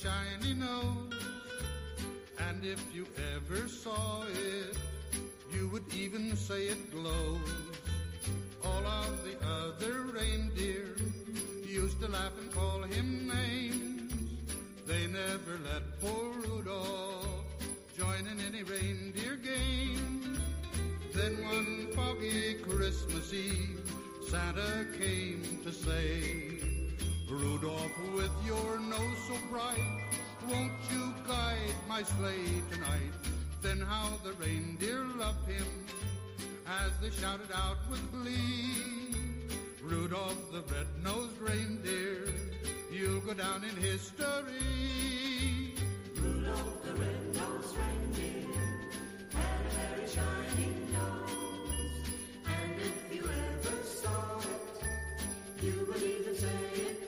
shiny nose. And if you ever saw it, you would even say it glows. All of the other reindeer used to laugh and call him names. They never let poor Rudolph join in any reindeer game. Then one foggy Christmas Eve, Santa came to say, Rudolph, with your nose so bright, won't you guide my sleigh tonight? Then how the reindeer loved him as they shouted out with glee. Rudolph the red-nosed reindeer, you'll go down in history. Rudolph the red-nosed reindeer had a very shiny nose. And if you ever saw it, you would even say it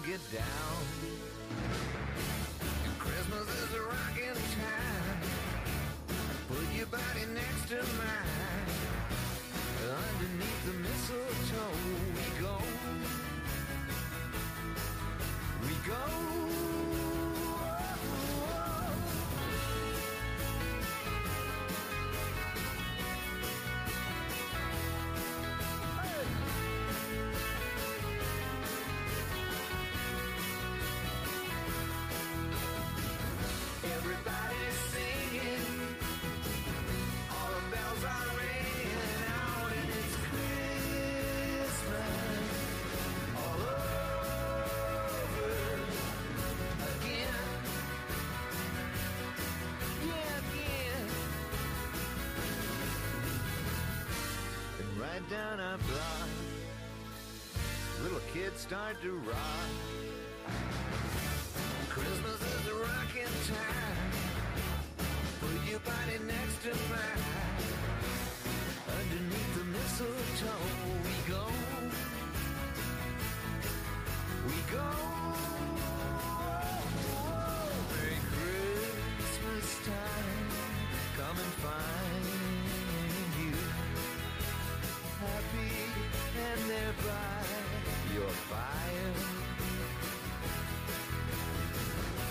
Get down. And down our block, little kids start to rock. Christmas is a rocking time. Put your body next to mine. Underneath the mistletoe, we go. We go. Come and find you. Happy and your fire.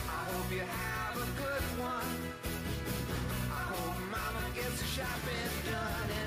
I hope you have a good one. I hope mama gets shopping done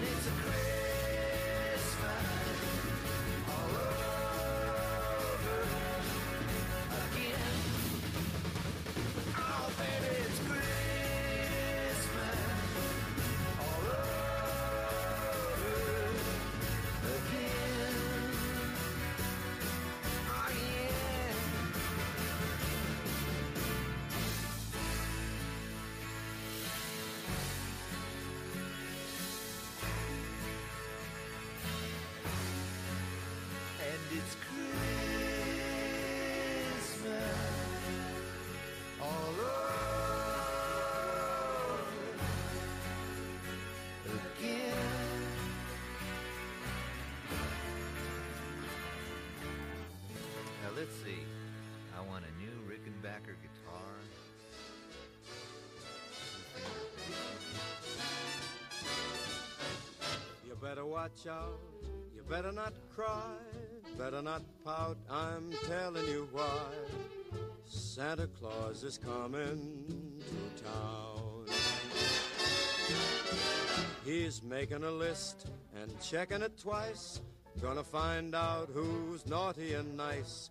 new Rickenbacker guitar. You better watch out. You better not cry. Better not pout. I'm telling you why. Santa Claus is coming to town. He's making a list and checking it twice. Gonna find out who's naughty and nice.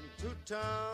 to town.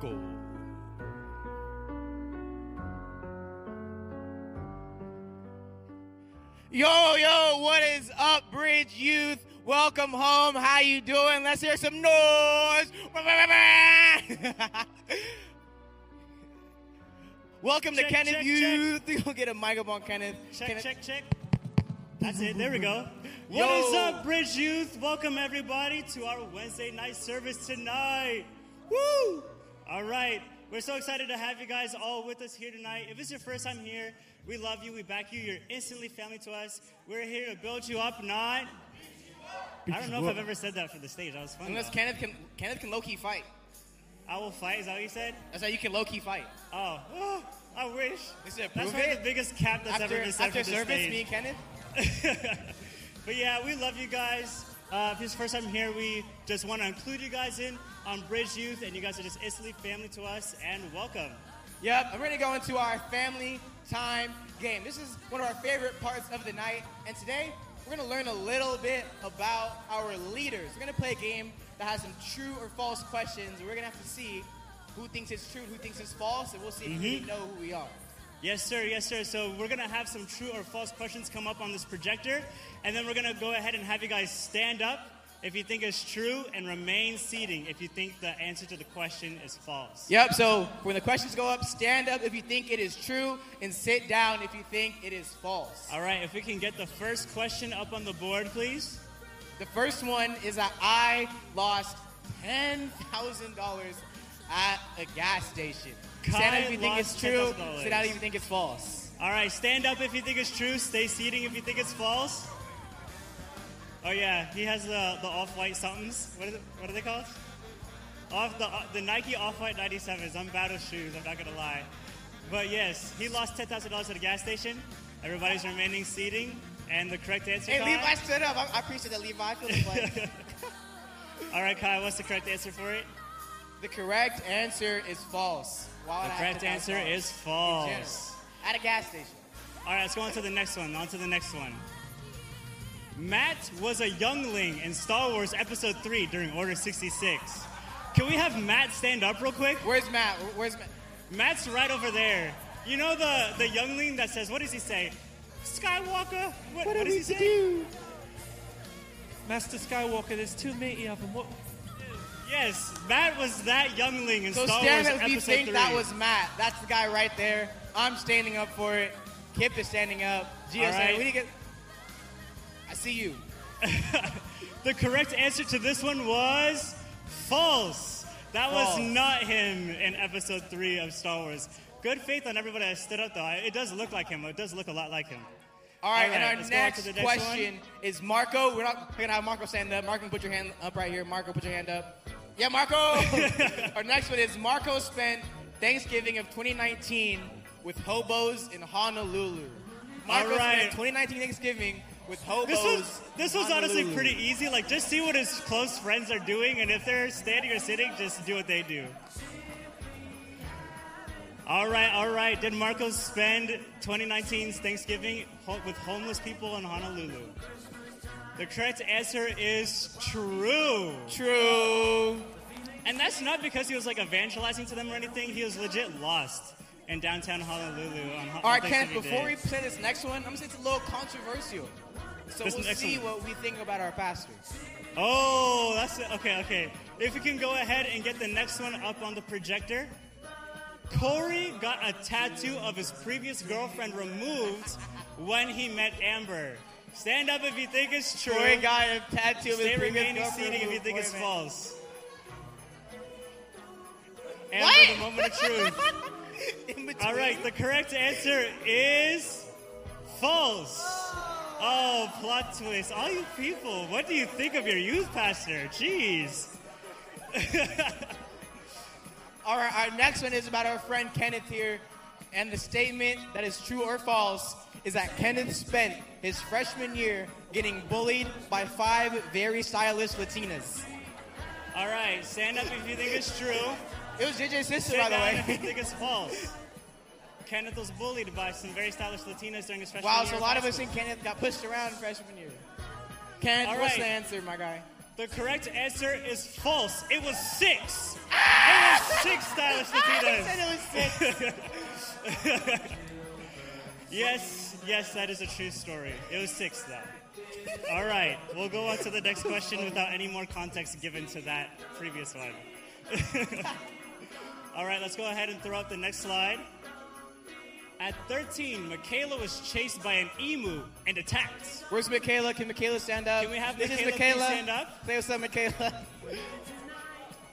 5. Yo, yo, what is up, Bridge Youth? Welcome home. How you doing? Let's hear some noise. Welcome check, to Kenneth check, Youth. Check. You'll get a microphone, Kenneth. Check, Kenneth. check, check. That's it. There we go. What Yo. is up, Bridge Youth? Welcome everybody to our Wednesday night service tonight. Woo! All right. We're so excited to have you guys all with us here tonight. If it's your first time here, we love you. We back you. You're instantly family to us. We're here to build you up, not. I don't know if I've ever said that for the stage. That was fun. Unless though. Kenneth can, Kenneth can low key fight. I will fight. Is that what you said? That's how you can low key fight. Oh, oh, I wish. This is That's probably it. the biggest cap that's after ever been said after for this service, stage. me and Kenneth. But yeah, we love you guys. Uh, if it's your first time here, we just want to include you guys in on Bridge Youth, and you guys are just instantly family to us, and welcome. Yep, I'm ready to go into our family time game. This is one of our favorite parts of the night, and today we're gonna learn a little bit about our leaders. We're gonna play a game that has some true or false questions, and we're gonna have to see who thinks it's true, who thinks it's false, and we'll see if we Mhm. know who we are. Yes, sir. Yes, sir. So we're gonna have some true or false questions come up on this projector, and then we're gonna go ahead and have you guys stand up if you think it's true, and remain seating if you think the answer to the question is false. Yep, so when the questions go up, stand up if you think it is true, and sit down if you think it is false. All right. If we can get the first question up on the board, please. The first one is that I lost $10,000 at a gas station. Stand up if you think it's true, $10,000. sit down if you think it's false. All right, stand up if you think it's true. Stay seating if you think it's false. Oh yeah, he has the the off-white somethings. What is it? What are they called? Off the the Nike off-white 97s. I'm bad with shoes. I'm not gonna lie. But yes, he lost ten thousand dollars at a gas station. Everybody's remaining seating, and the correct answer. Hey, Levi stood up. I, I appreciate that, Levi. I feel the. All right, Kai, what's the correct answer for it? the correct answer is false. Why The correct answer false? is false. At a gas station. All right, let's go on to the next one. On to the next one. Matt was a youngling in Star Wars Episode 3 during Order 66. Can we have Matt stand up real quick? Where's Matt? Where's Matt? Matt's right over there. You know the, the youngling that says, what does he say? Skywalker? What, what does he say? Master Skywalker, there's too many of them. What? Yes, Matt was that youngling in So Star stand Wars up if you Episode think 3. that was Matt. That's the guy right there. I'm standing up for it. Kip is standing up. Gio right. we need to get. I see you. The correct answer to this one was false. That False. was not him in episode three of Star Wars. Good faith on everybody that stood up, though. It does look like him. It does look a lot like him. All right, All and our let's go on next, next question is Marco. We're not we're gonna have Marco stand up. Marco, put your hand up right here. Marco, put your hand up. Yeah, Marco. our next one is Marco spent Thanksgiving of 2019 with hobos in Honolulu. Marco All right. spent 2019 Thanksgiving with hobos. This was this was honestly Honolulu. pretty easy. Like, just see what his close friends are doing, and if they're standing or sitting, just do what they do. All right, all right. Did Marcos spend 2019's Thanksgiving ho- with homeless people in Honolulu? The correct answer is true. True. And that's not because he was like evangelizing to them or anything. He was legit lost in downtown Honolulu on Ho- All right, on Kenneth. Before Day. we play this next one, I'm gonna say it's a little controversial. So we'll see one. what we think about our pastors. Oh, that's it. okay. Okay, if we can go ahead and get the next one up on the projector. Corey got a tattoo of his previous girlfriend removed when he met Amber. Stand up if you think it's true. Corey got a tattoo of his Stay previous remaining girlfriend seating if you think it's false. Amber, What? the moment of truth. All right, the correct answer is false. Oh, plot twist. All you people, what do you think of your youth pastor? Jeez. All right, our next one is about our friend Kenneth here, and the statement that is true or false is that Kenneth spent his freshman year getting bullied by five very stylish Latinas. All right, stand up if you think it's true. It was JJ's sister, Sit by the down if you think it's false. Kenneth was bullied by some very stylish Latinas during his freshman wow, year. Wow, so a lot of us in Kenneth got pushed around freshman year. Kenneth, All what's right. the answer, my guy? The correct answer is false. It was six. It was six stylish Latinas. said it was six. Yes, yes, that is a true story. It was six, though. All right, we'll go on to the next question without any more context given to that previous one. All right, let's go ahead and throw up the next slide. At 13, Michaela was chased by an emu and attacked. Where's Michaela? Can Michaela stand up? Can we have this Michaela is Michaela. stand up? Say what's up, Michaela.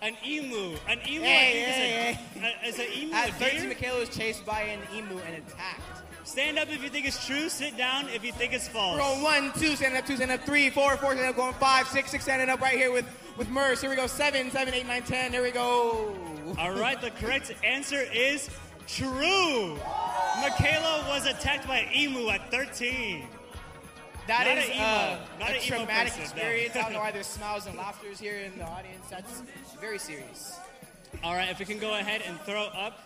An emu. An emu, Hey, I hey, is, a, is an emu At a 13, deer? Michaela was chased by an emu and attacked. Stand up if you think it's true. Sit down if you think it's false. We're on one, two, standing up, two, standing up, three, four, four, standing up, going five, six, six, standing up right here with with Merce. Here we go, seven, seven, eight, nine, ten. There we go. All right, the correct answer is true. Michaela was attacked by an emu at 13. That Not is uh, Not a traumatic person, no. experience. I don't know why there's smiles and laughters here in the audience. That's very serious. All right, if we can go ahead and throw up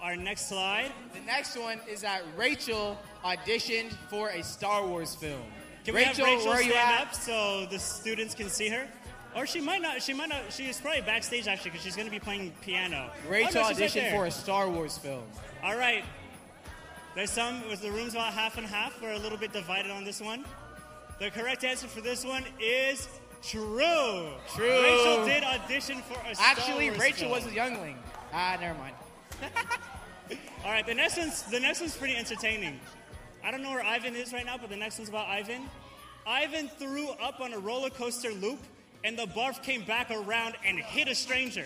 our next slide. The next one is that Rachel auditioned for a Star Wars film. Can Rachel, we have Rachel where are you stand up so the students can see her? Or she might not. She might not. She is probably backstage actually because she's going to be playing piano. Rachel Oh, no, she's right auditioned for a Star Wars film. All right. There's some. Was the room's about half and half? We're a little bit divided on this one. The correct answer for this one is true. True. Rachel did audition for a Star Actually, Wars Rachel film. was a youngling. Ah, never mind. All right, the next one's the next one's pretty entertaining. I don't know where Ivan is right now, but the next one's about Ivan. Ivan threw up on a roller coaster loop, and the barf came back around and hit a stranger.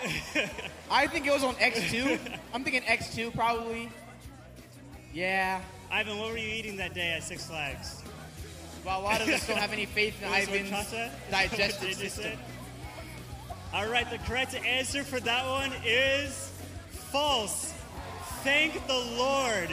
I think it was on X2. I'm thinking X2 probably. Yeah. Ivan, what were you eating that day at Six Flags? Well, a lot of us don't have any faith in Ivan's digestive system. All right, the correct answer for that one is false. Thank the Lord.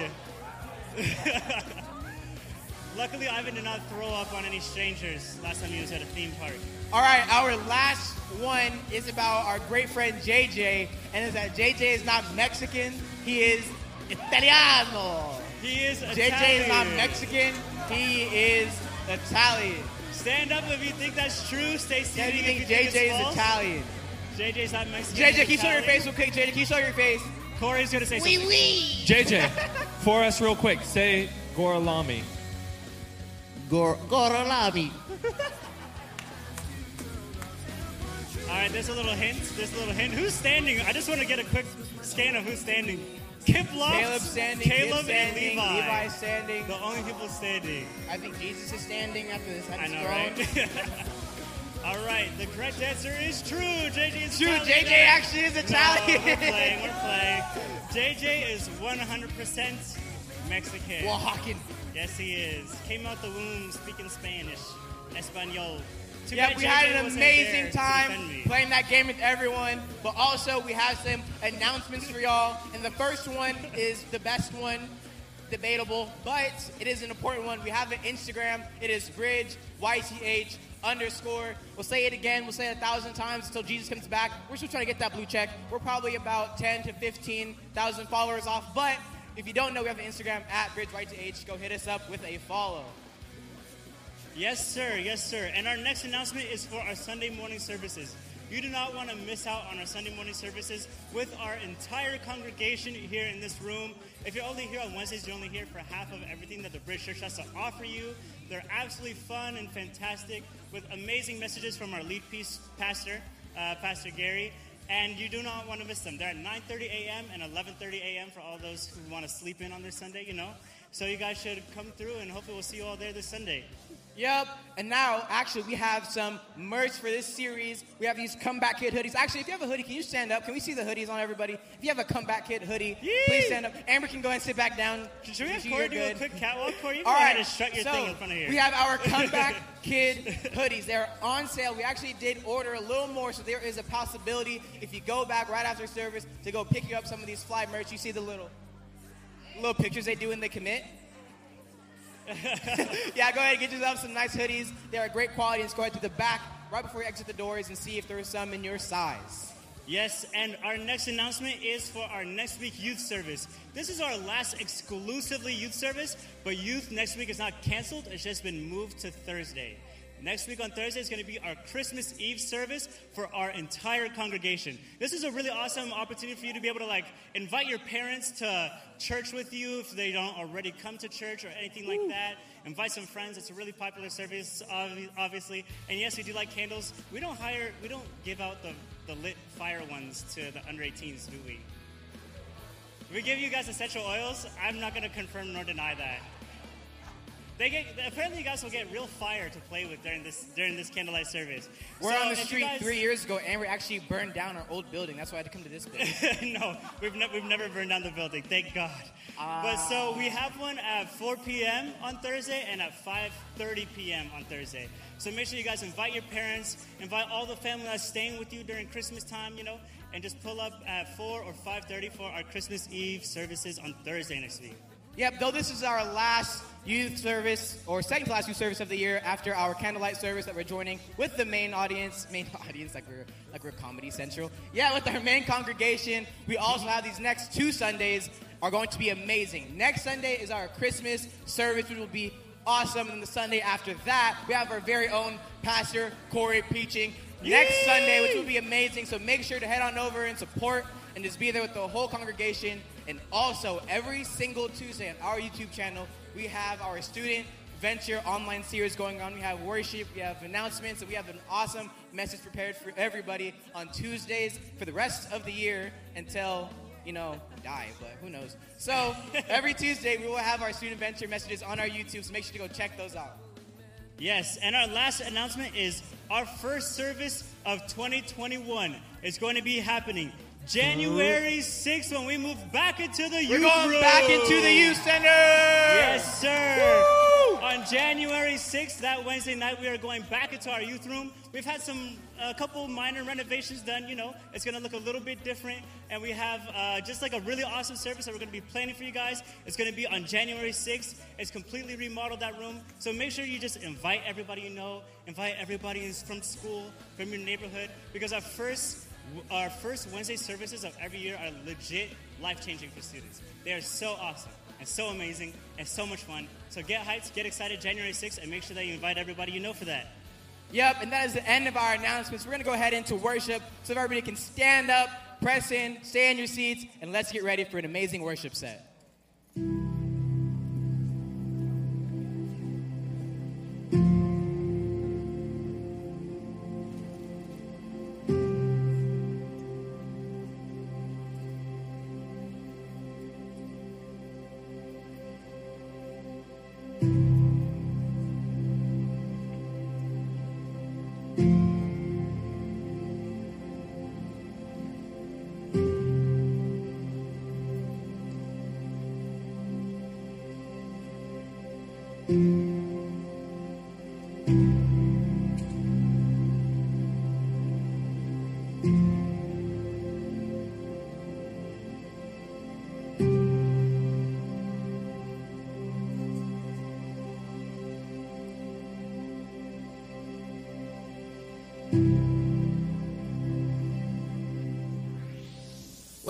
Luckily, Ivan did not throw up on any strangers last time he was at a theme park. All right, our last one is about our great friend JJ, and is that JJ is not Mexican, he is Italiano. He is JJ is not Mexican, he is Italian. Stand up if you think that's true. Stay Yeah, seated you if think you think JJ it's is false. Italian? JJ's not Mexican. JJ, he's can you show your face real quick? JJ, can you show your face? Corey's gonna say Wee something. wee. JJ, for us real quick, say Goralami. Gor- Gorolami. All right, there's a little hint. There's a little hint. Who's standing? I just want to get a quick scan of who's standing. Kip Lofts, Caleb standing, Caleb standing, and Levi. Levi standing. The only people standing. I think Jesus is standing after this. I know, right? All right, the correct answer is true. JJ is True, Italian. JJ actually is No, Italian. we're playing. We're playing. JJ is 100% Mexican. Walking. Yes, he is. Came out the womb speaking Spanish, Espanol. Too Yeah, we had an amazing time playing that game with everyone. But also, we have some announcements for y'all. And the first one is the best one, debatable, but it is an important one. We have an Instagram. It is Bridge YTH underscore. We'll say it again. We'll say it a thousand times until Jesus comes back. We're still trying to get that blue check. We're probably about 10 to 15,000 followers off. But if you don't know, we have an Instagram at Bridge YTH. Go hit us up with a follow. Yes, sir. Yes, sir. And our next announcement is for our Sunday morning services. You do not want to miss out on our Sunday morning services with our entire congregation here in this room. If you're only here on Wednesdays, you're only here for half of everything that the Bridge Church has to offer you. They're absolutely fun and fantastic with amazing messages from our lead piece pastor, uh, Pastor Gary. And you do not want to miss them. They're at 9:30 a.m. and 11:30 a.m. for all those who want to sleep in on their Sunday. You know, so you guys should come through, and hopefully we'll see you all there this Sunday. Yep. And now, actually, we have some merch for this series. We have these Comeback Kid hoodies. Actually, if you have a hoodie, can you stand up? Can we see the hoodies on everybody? If you have a Comeback Kid hoodie, please stand up. Amber can go ahead and sit back down. Should we have Corey do a good. quick catwalk for you? All right. and strut your so thing in front of here. We have our Comeback Kid hoodies. They're on sale. We actually did order a little more, so there is a possibility if you go back right after service to go pick you up some of these fly merch. You see the little little pictures they do when they commit. yeah, go ahead and get yourself some nice hoodies. They're a great quality. And ahead to the back right before you exit the doors and see if there's some in your size. Yes, and our next announcement is for our next week youth service. This is our last exclusively youth service, but youth next week is not canceled, it's just been moved to Thursday. Next week on Thursday is going to be our Christmas Eve service for our entire congregation. This is a really awesome opportunity for you to be able to like invite your parents to church with you if they don't already come to church or anything like that. Invite some friends. It's a really popular service, obviously. And yes, we do like candles. We don't hire, we don't give out the, the lit fire ones to the under 18s, do we? We give you guys essential oils. I'm not going to confirm nor deny that. They get apparently you guys will get real fire to play with during this during this candlelight service. We're So on the street guys- three years ago, and we actually burned down our old building. That's why I had to come to this place. no, we've, ne- we've never burned down the building, thank God. but so ah. we have one at 4 p.m. on Thursday and at 5:30 p.m. on Thursday. So make sure you guys invite your parents, invite all the family that's staying with you during Christmas time, you know, and just pull up at 4 or 5:30 for our Christmas Eve services on Thursday next week. Yep, though this is our last youth service or second to last youth service of the year after our candlelight service that we're joining with the main audience, main audience like we're like we're Comedy Central. Yeah, with our main congregation. We also have these next two Sundays are going to be amazing. Next Sunday is our Christmas service, which will be awesome. And the Sunday after that, we have our very own pastor Corey preaching next! Sunday, which will be amazing. So make sure to head on over and support and just be there with the whole congregation. And also, every single Tuesday on our YouTube channel, we have our student venture online series going on. We have worship, we have announcements, and we have an awesome message prepared for everybody on Tuesdays for the rest of the year until, you know, die, but who knows. So every Tuesday, we will have our student venture messages on our YouTube, so make sure to go check those out. Yes, and our last announcement is our first service of 2021 is going to be happening January 6th when we move back into the We're youth going room. back into the youth center! Yes, sir. On January 6th, that Wednesday night, we are going back into our youth room. We've had some, a couple minor renovations done. You know, it's going to look a little bit different. And we have uh, just like a really awesome service that we're going to be planning for you guys. It's going to be on January 6th. It's completely remodeled that room. So make sure you just invite everybody you know, invite everybody from school, from your neighborhood, because our first our first Wednesday services of every year are legit life changing for students. They are so awesome and so amazing and so much fun. So get hyped, get excited January 6th, and make sure that you invite everybody you know for that. Yep, and that is the end of our announcements. We're going to go ahead into worship so everybody can stand up, press in, stay in your seats, and let's get ready for an amazing worship set.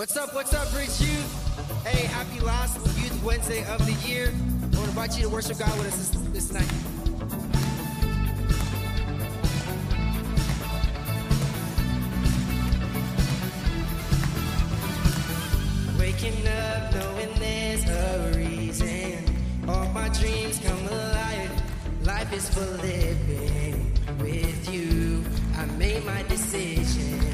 What's up, what's up, Bridge Youth? Hey, happy last Youth Wednesday of the year. I want to invite you to worship God with us this, this night. Waking up knowing there's a reason. All my dreams come alive. Life is for living. With you, I made my decision.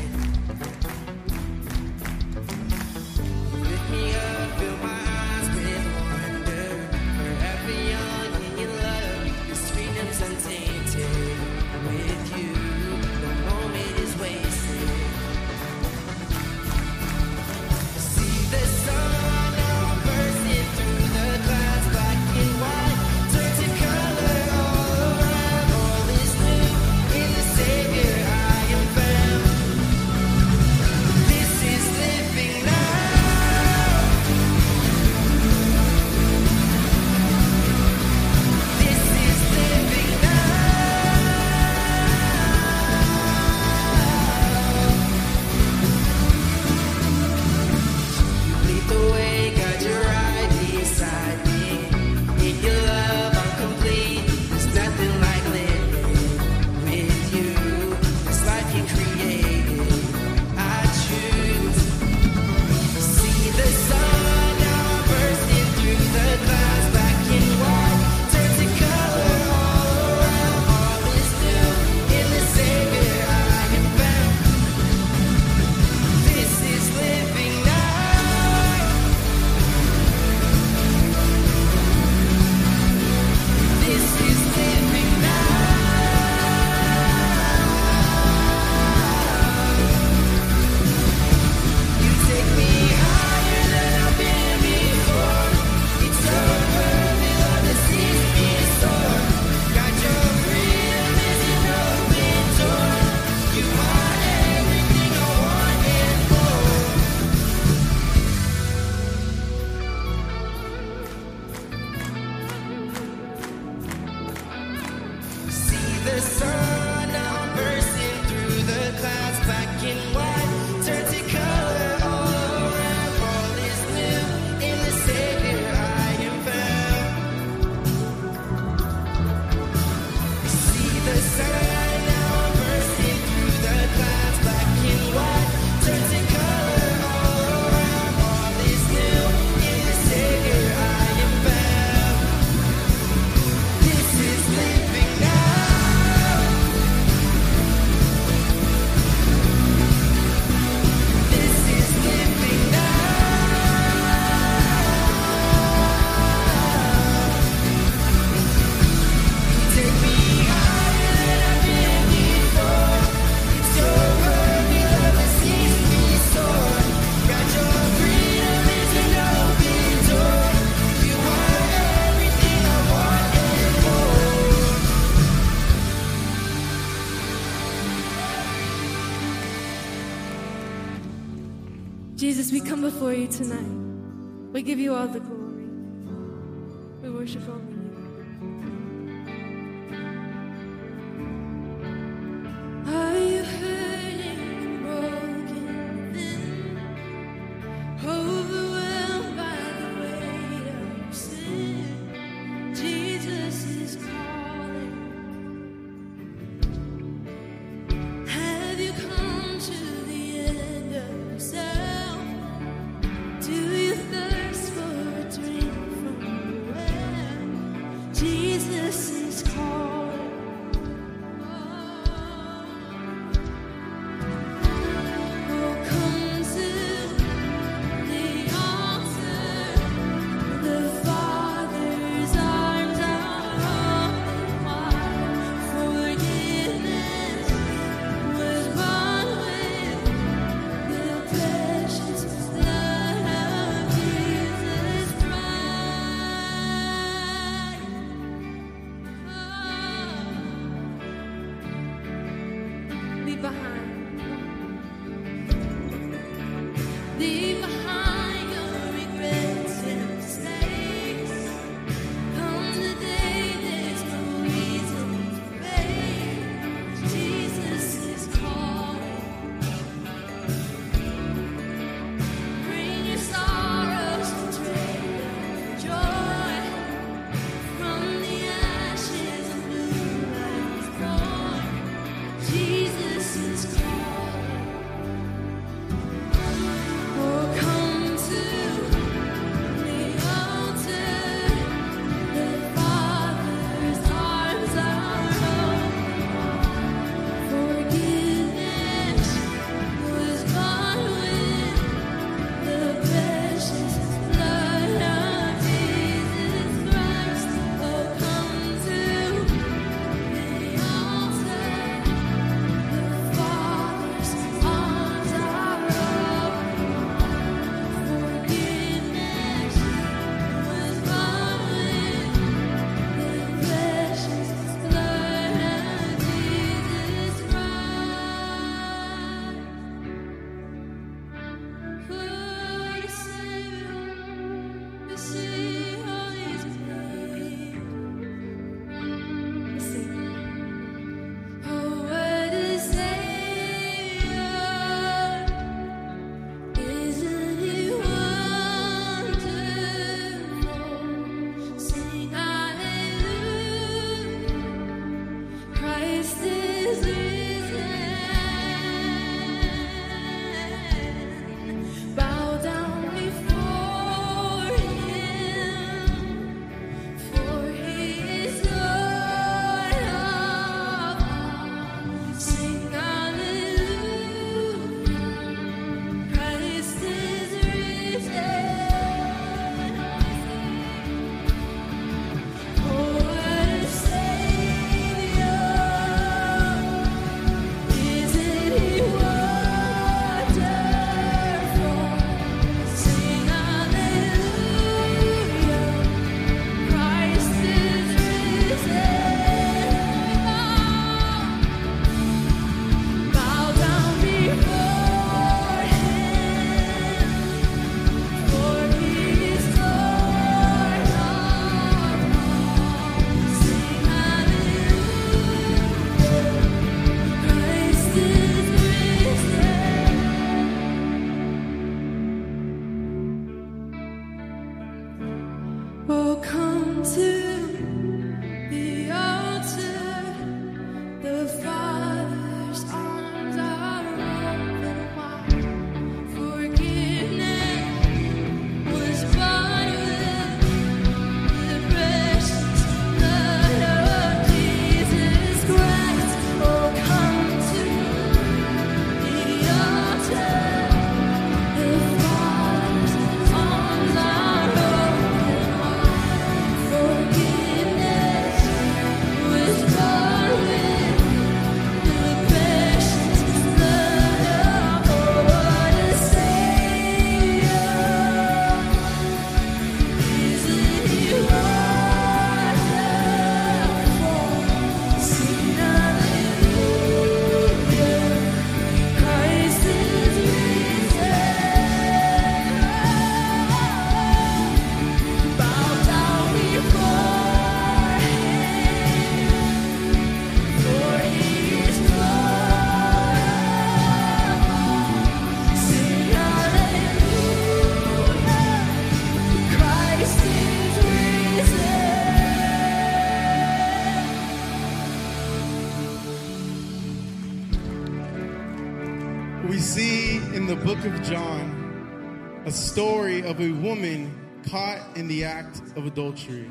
Of adultery.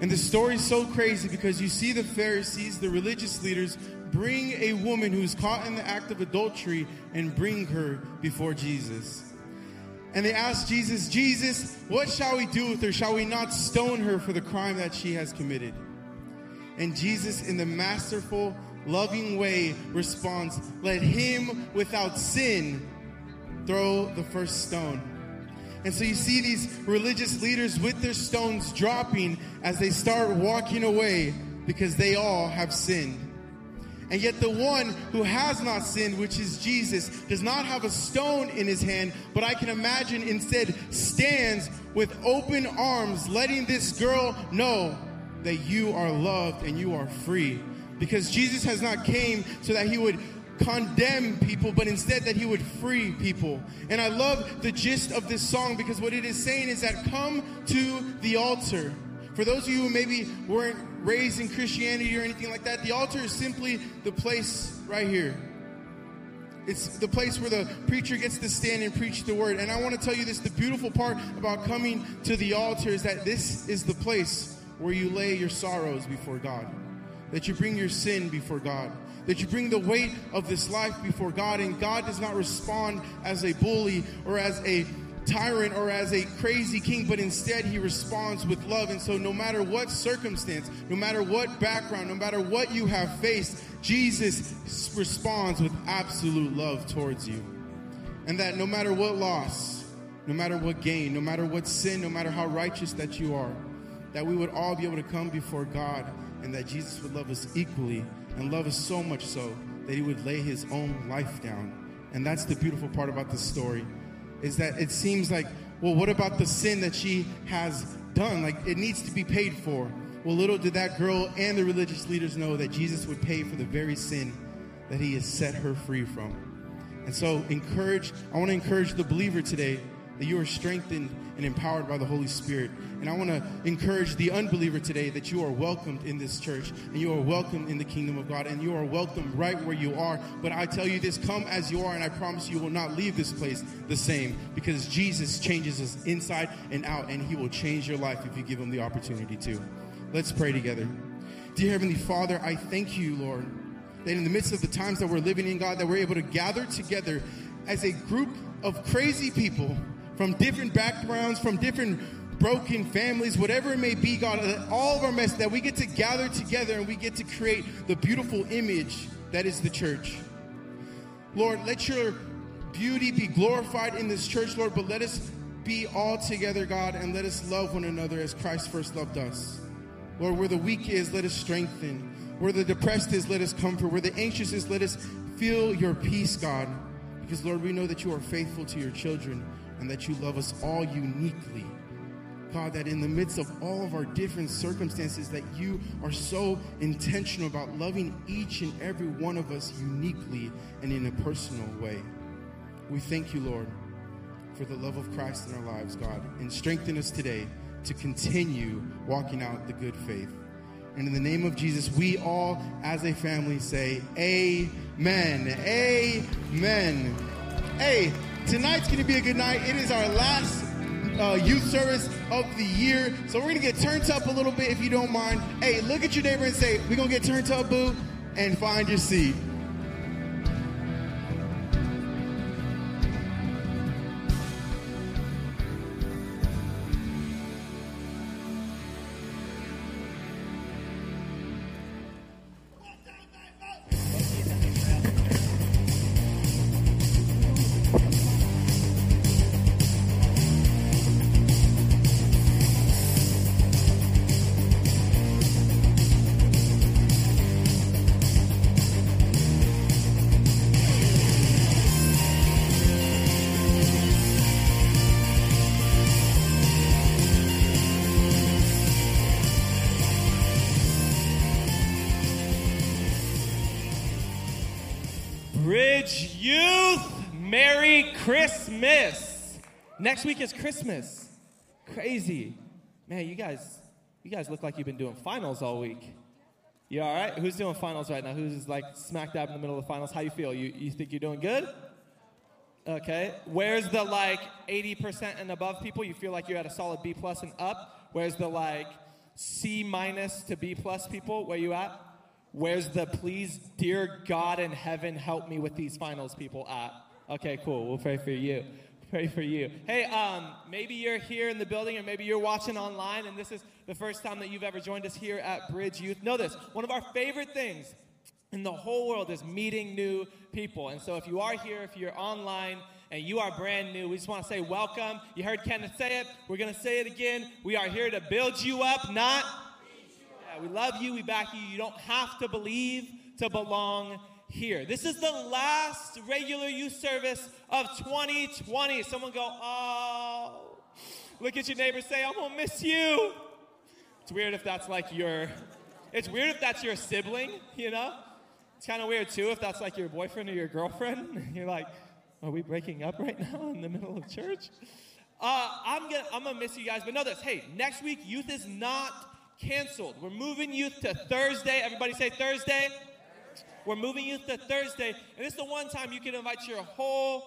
And the story is so crazy because you see the Pharisees, the religious leaders, bring a woman who's caught in the act of adultery and bring her before Jesus. And they ask Jesus, Jesus, what shall we do with her? Shall we not stone her for the crime that she has committed? And Jesus, in the masterful, loving way, responds, Let him without sin throw the first stone. And so you see these religious leaders with their stones dropping as they start walking away because they all have sinned. And yet the one who has not sinned, which is Jesus, does not have a stone in his hand, but I can imagine instead stands with open arms, letting this girl know that you are loved and you are free. Because Jesus has not came so that he would condemn people, but instead that he would free people. And I love the gist of this song because what it is saying is that come to the altar. For those of you who maybe weren't raised in Christianity or anything like that, the altar is simply the place right here. It's the place where the preacher gets to stand and preach the word. And I want to tell you this the beautiful part about coming to the altar is that this is the place where you lay your sorrows before God, that you bring your sin before God, that you bring the weight of this life before God. And God does not respond as a bully or as a tyrant or as a crazy king, but instead he responds with love. And so, no matter what circumstance, no matter what background, no matter what you have faced, Jesus responds with absolute love towards you. And that no matter what loss, no matter what gain, no matter what sin, no matter how righteous that you are, that we would all be able to come before God and that Jesus would love us equally and love us so much so that he would lay his own life down. And that's the beautiful part about this story is that it seems like, well, what about the sin that she has done? Like it needs to be paid for. Well, little did that girl and the religious leaders know that Jesus would pay for the very sin that he has set her free from. And so, encourage, I want to encourage the believer today that you are strengthened and empowered by the Holy Spirit. And I want to encourage the unbeliever today that you are welcomed in this church and you are welcomed in the kingdom of God and you are welcomed right where you are. But I tell you this come as you are, and I promise you will not leave this place the same because Jesus changes us inside and out, and He will change your life if you give Him the opportunity to. Let's pray together. Dear Heavenly Father, I thank you, Lord, that in the midst of the times that we're living in, God, that we're able to gather together as a group of crazy people from different backgrounds, from different broken families, whatever it may be, God, uh, all of our mess, that we get to gather together and we get to create the beautiful image that is the church. Lord, let your beauty be glorified in this church, Lord, but let us be all together, God, and let us love one another as Christ first loved us. Lord, where the weak is, let us strengthen. Where the depressed is, let us comfort. Where the anxious is, let us feel your peace, God. Because, Lord, we know that you are faithful to your children and that you love us all uniquely. God, that in the midst of all of our different circumstances, that you are so intentional about loving each and every one of us uniquely and in a personal way. We thank you, Lord, for the love of Christ in our lives, God, and strengthen us today to continue walking out the good faith. And in the name of Jesus, we all as a family say, Amen. Amen. Hey, tonight's going to be a good night. It is our last uh, youth service of the year. So we're going to get turned up a little bit if you don't mind. Hey, look at your neighbor and say, We're going to get turned up, boo, and find your seat. Christmas. Crazy. Man, you guys, you guys look like you've been doing finals all week. You all right? Who's doing finals right now? Who's like smack dab in the middle of the finals? How you feel? You, you think you're doing good? Okay. Where's the like 80% and above people? You feel like you're at a solid B plus and up. Where's the like C minus to B plus people? Where you at? Where's the please, dear God in heaven, help me with these finals people at? Okay, cool. We'll pray for you. Pray for you. Hey, um, maybe you're here in the building or maybe you're watching online and this is the first time that you've ever joined us here at Bridge Youth. Know this one of our favorite things in the whole world is meeting new people. And so if you are here, if you're online, and you are brand new, we just want to say welcome. You heard Kenneth say it. We're going to say it again. We are here to build you up, not. Yeah, we love you. We back you. You don't have to believe to belong here. This is the last regular youth service of 2020. Someone go, oh. Look at your neighbor, say, I'm to miss you. It's weird if that's like your. It's weird if that's your sibling, you know? It's kind of weird too if that's like your boyfriend or your girlfriend. You're like, are we breaking up right now in the middle of church? Uh, I'm gonna I'm gonna miss you guys, but know this. Hey, next week youth is not canceled. We're moving youth to Thursday. Everybody say Thursday. We're moving youth to Thursday, and it's the one time you can invite your whole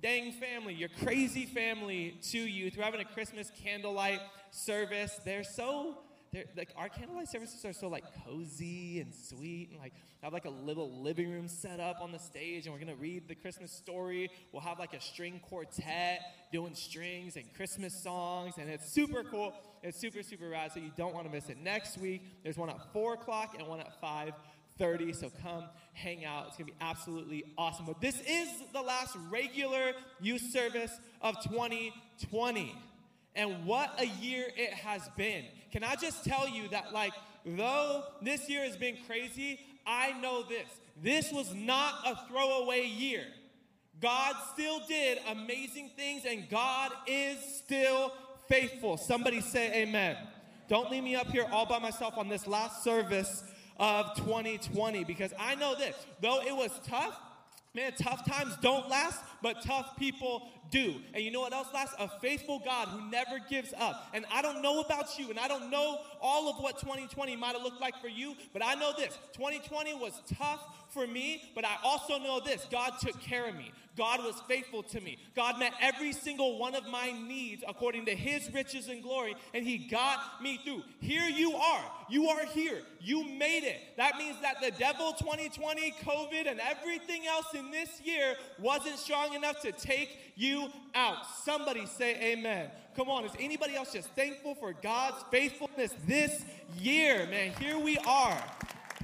dang family, your crazy family to youth. We're having a Christmas candlelight service. They're so they're like our candlelight services are so like cozy and sweet and like have like a little living room set up on the stage and we're gonna read the christmas story we'll have like a string quartet doing strings and christmas songs and it's super cool it's super super rad so you don't want to miss it next week there's one at 4 o'clock and one at 5 30 so come hang out it's gonna be absolutely awesome but this is the last regular youth service of 2020 and what a year it has been. Can I just tell you that, like, though this year has been crazy, I know this. This was not a throwaway year. God still did amazing things, and God is still faithful. Somebody say amen. Don't leave me up here all by myself on this last service of 2020 because I know this. Though it was tough, Man, tough times don't last, but tough people do. And you know what else lasts? A faithful God who never gives up. And I don't know about you, and I don't know all of what 2020 might have looked like for you, but I know this 2020 was tough for me, but I also know this God took care of me. God was faithful to me. God met every single one of my needs according to his riches and glory, and he got me through. Here you are. You are here. You made it. That means that the devil 2020, COVID, and everything else in this year wasn't strong enough to take you out. Somebody say amen. Come on, is anybody else just thankful for God's faithfulness this year? Man, here we are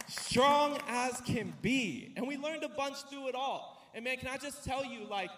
strong as can be. And we learned a bunch through it all. And man, can I just tell you, like,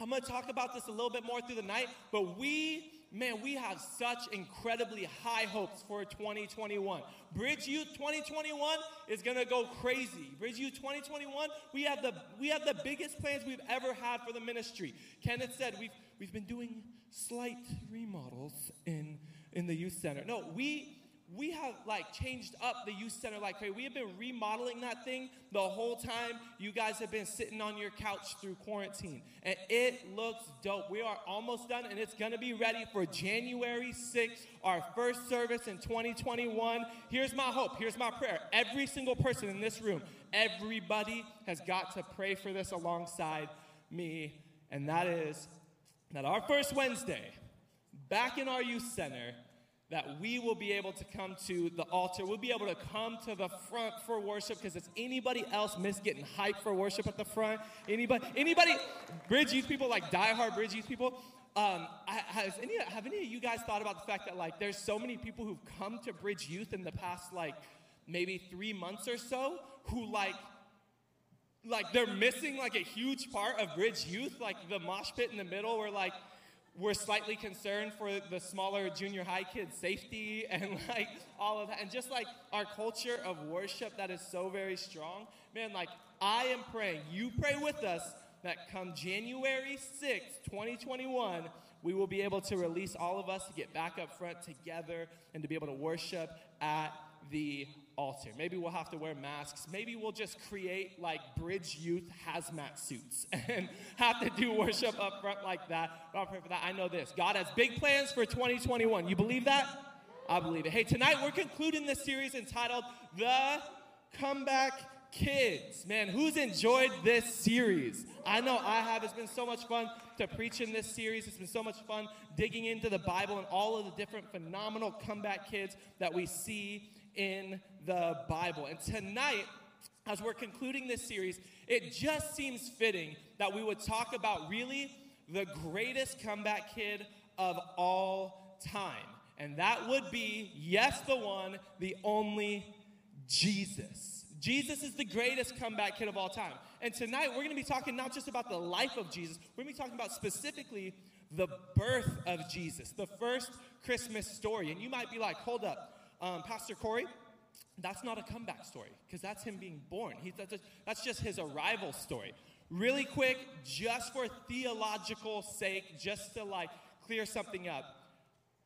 I'm gonna talk about this a little bit more through the night, but we, man, we have such incredibly high hopes for 2021. Bridge Youth 2021 is gonna go crazy. Bridge Youth 2021, we have the we have the biggest plans we've ever had for the ministry. Kenneth said we've we've been doing slight remodels in in the youth center. No, we we have like changed up the youth center like crazy. We have been remodeling that thing the whole time you guys have been sitting on your couch through quarantine. And it looks dope. We are almost done and it's going to be ready for January 6th, our first service in 2021. Here's my hope. Here's my prayer. Every single person in this room, everybody has got to pray for this alongside me. And that is that our first Wednesday, back in our youth center, that we will be able to come to the altar. We'll be able to come to the front for worship because does anybody else miss getting hyped for worship at the front? Anybody? Anybody? Bridge youth people, like diehard Bridge youth people. Um, has any, have any of you guys thought about the fact that like there's so many people who've come to Bridge Youth in the past like maybe three months or so who like like they're missing like a huge part of Bridge Youth, like the mosh pit in the middle, where like we're slightly concerned for the smaller junior high kids' safety and like all of that, and just like our culture of worship that is so very strong. Man, like I am praying, you pray with us that come January 6th, 2021, we will be able to release all of us to get back up front together and to be able to worship at the altar. Maybe we'll have to wear masks. Maybe we'll just create like Bridge Youth hazmat suits and have to do worship up front like that. But I'll pray for that. I know this God has big plans for 2021. You believe that? I believe it. Hey, tonight we're concluding this series entitled The Comeback kids. Man, who's enjoyed this series? I know I have. It's been so much fun to preach in this series. It's been so much fun digging into the Bible and all of the different phenomenal comeback kids that we see in the Bible. And tonight, as we're concluding this series, it just seems fitting that we would talk about really the greatest comeback kid of all time. And that would be, yes, the one, the only Jesus. Jesus is the greatest comeback kid of all time. And tonight we're going to be talking not just about the life of Jesus, we're going to be talking about specifically the birth of Jesus, the first Christmas story. And you might be like, hold up, um, Pastor Corey, that's not a comeback story because that's him being born. He, that's, just, that's just his arrival story. Really quick, just for theological sake, just to like clear something up.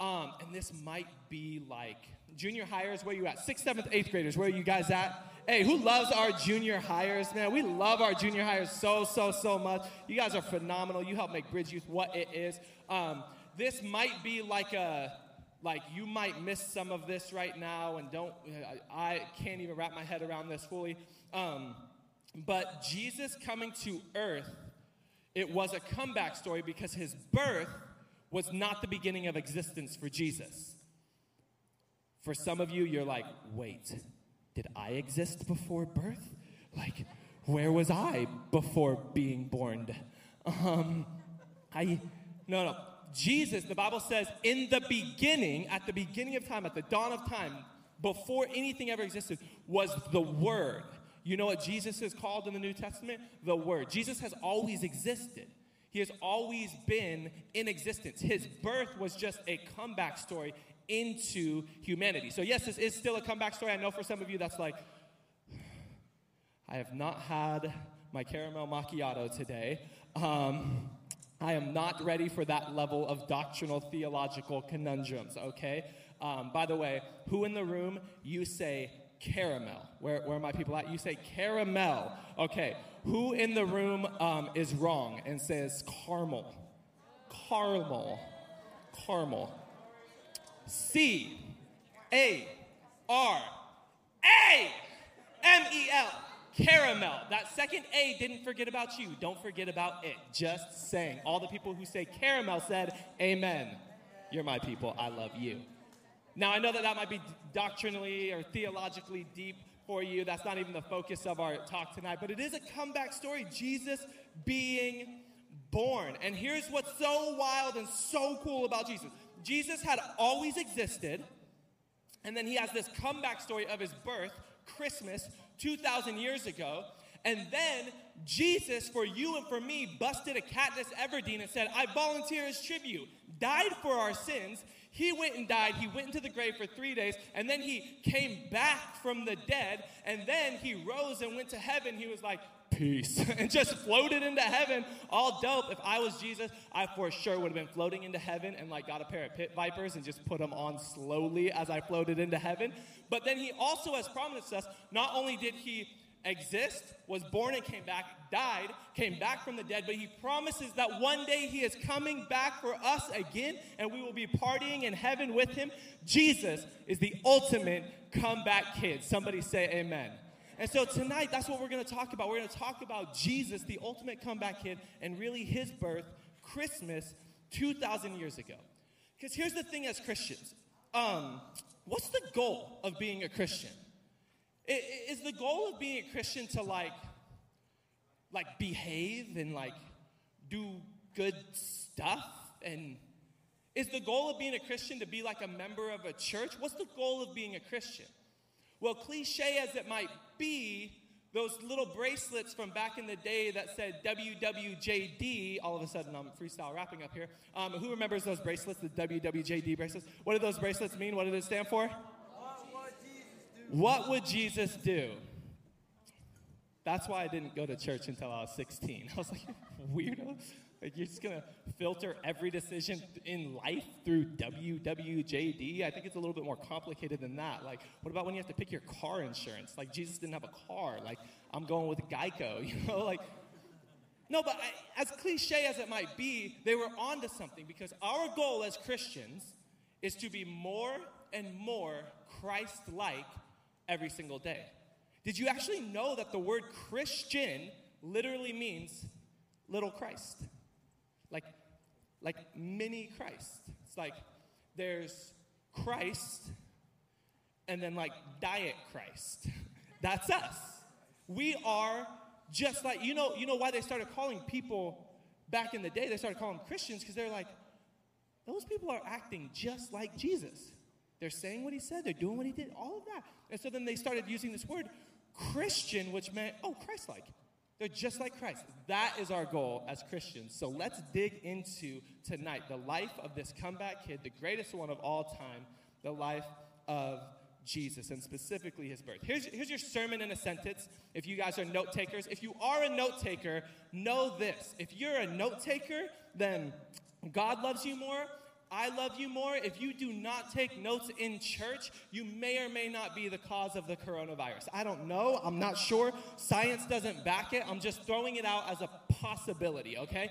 Um, and this might be like junior hires. Where you at? Sixth, seventh, eighth graders. Where are you guys at? Hey, who loves our junior hires, man? We love our junior hires so, so, so much. You guys are phenomenal. You help make Bridge Youth what it is. Um, this might be like a like you might miss some of this right now and don't I, can't even wrap my head around this fully. Um, but jesus coming to earth it was a comeback story because his birth was not the beginning of existence for jesus. For some of you you're like wait did i exist before birth? Like where was i before being born? Um, i no no Jesus, the Bible says, in the beginning, at the beginning of time, at the dawn of time, before anything ever existed, was the Word. You know what Jesus is called in the New Testament? The Word. Jesus has always existed. He has always been in existence. His birth was just a comeback story into humanity. So, yes, this is still a comeback story. I know for some of you that's like, I have not had my caramel macchiato today. Um, I am not ready for that level of doctrinal theological conundrums, okay? Um, by the way, who in the room, you say caramel? Where, where are my people at? You say caramel. Okay. Who in the room um, is wrong and says caramel? Caramel. Caramel. C A R A M E L. Caramel. That second A didn't forget about you. Don't forget about it. Just saying. All the people who say caramel said, Amen. You're my people. I love you. Now, I know that that might be doctrinally or theologically deep for you. That's not even the focus of our talk tonight, but it is a comeback story. Jesus being born. And here's what's so wild and so cool about Jesus Jesus had always existed, and then he has this comeback story of his birth, Christmas, 2,000 years ago. And then Jesus, for you and for me, busted a Katniss Everdeen and said, I volunteer as tribute, died for our sins. He went and died. He went into the grave for three days, and then he came back from the dead, and then he rose and went to heaven. He was like, Peace, and just floated into heaven, all dope. If I was Jesus, I for sure would have been floating into heaven and like got a pair of pit vipers and just put them on slowly as I floated into heaven. But then he also has promised us not only did he exist, was born and came back, died, came back from the dead, but he promises that one day he is coming back for us again and we will be partying in heaven with him. Jesus is the ultimate comeback kid. Somebody say amen. And so tonight, that's what we're going to talk about. We're going to talk about Jesus, the ultimate comeback kid, and really his birth, Christmas, 2,000 years ago. Because here's the thing as Christians um, what's the goal of being a Christian? Is the goal of being a Christian to like, like behave and like do good stuff? And is the goal of being a Christian to be like a member of a church? What's the goal of being a Christian? Well, cliche as it might be, those little bracelets from back in the day that said WWJD, all of a sudden I'm freestyle rapping up here. Um, who remembers those bracelets, the WWJD bracelets? What do those bracelets mean? What did it stand for? What would Jesus do? That's why I didn't go to church until I was 16. I was like, weirdo. Like, you're just gonna filter every decision in life through WWJD? I think it's a little bit more complicated than that. Like, what about when you have to pick your car insurance? Like, Jesus didn't have a car. Like, I'm going with Geico, you know? Like, no, but I, as cliche as it might be, they were onto something because our goal as Christians is to be more and more Christ like every single day. Did you actually know that the word Christian literally means little Christ? Like, like mini Christ. It's like there's Christ and then like diet Christ. That's us. We are just like you know, you know why they started calling people back in the day, they started calling Christians because they're like, those people are acting just like Jesus. They're saying what he said, they're doing what he did, all of that. And so then they started using this word Christian, which meant, oh, Christ like. They're just like Christ. That is our goal as Christians. So let's dig into tonight the life of this comeback kid, the greatest one of all time, the life of Jesus, and specifically his birth. Here's, here's your sermon in a sentence. If you guys are note takers, if you are a note taker, know this. If you're a note taker, then God loves you more. I love you more. If you do not take notes in church, you may or may not be the cause of the coronavirus. I don't know. I'm not sure. Science doesn't back it. I'm just throwing it out as a possibility, okay?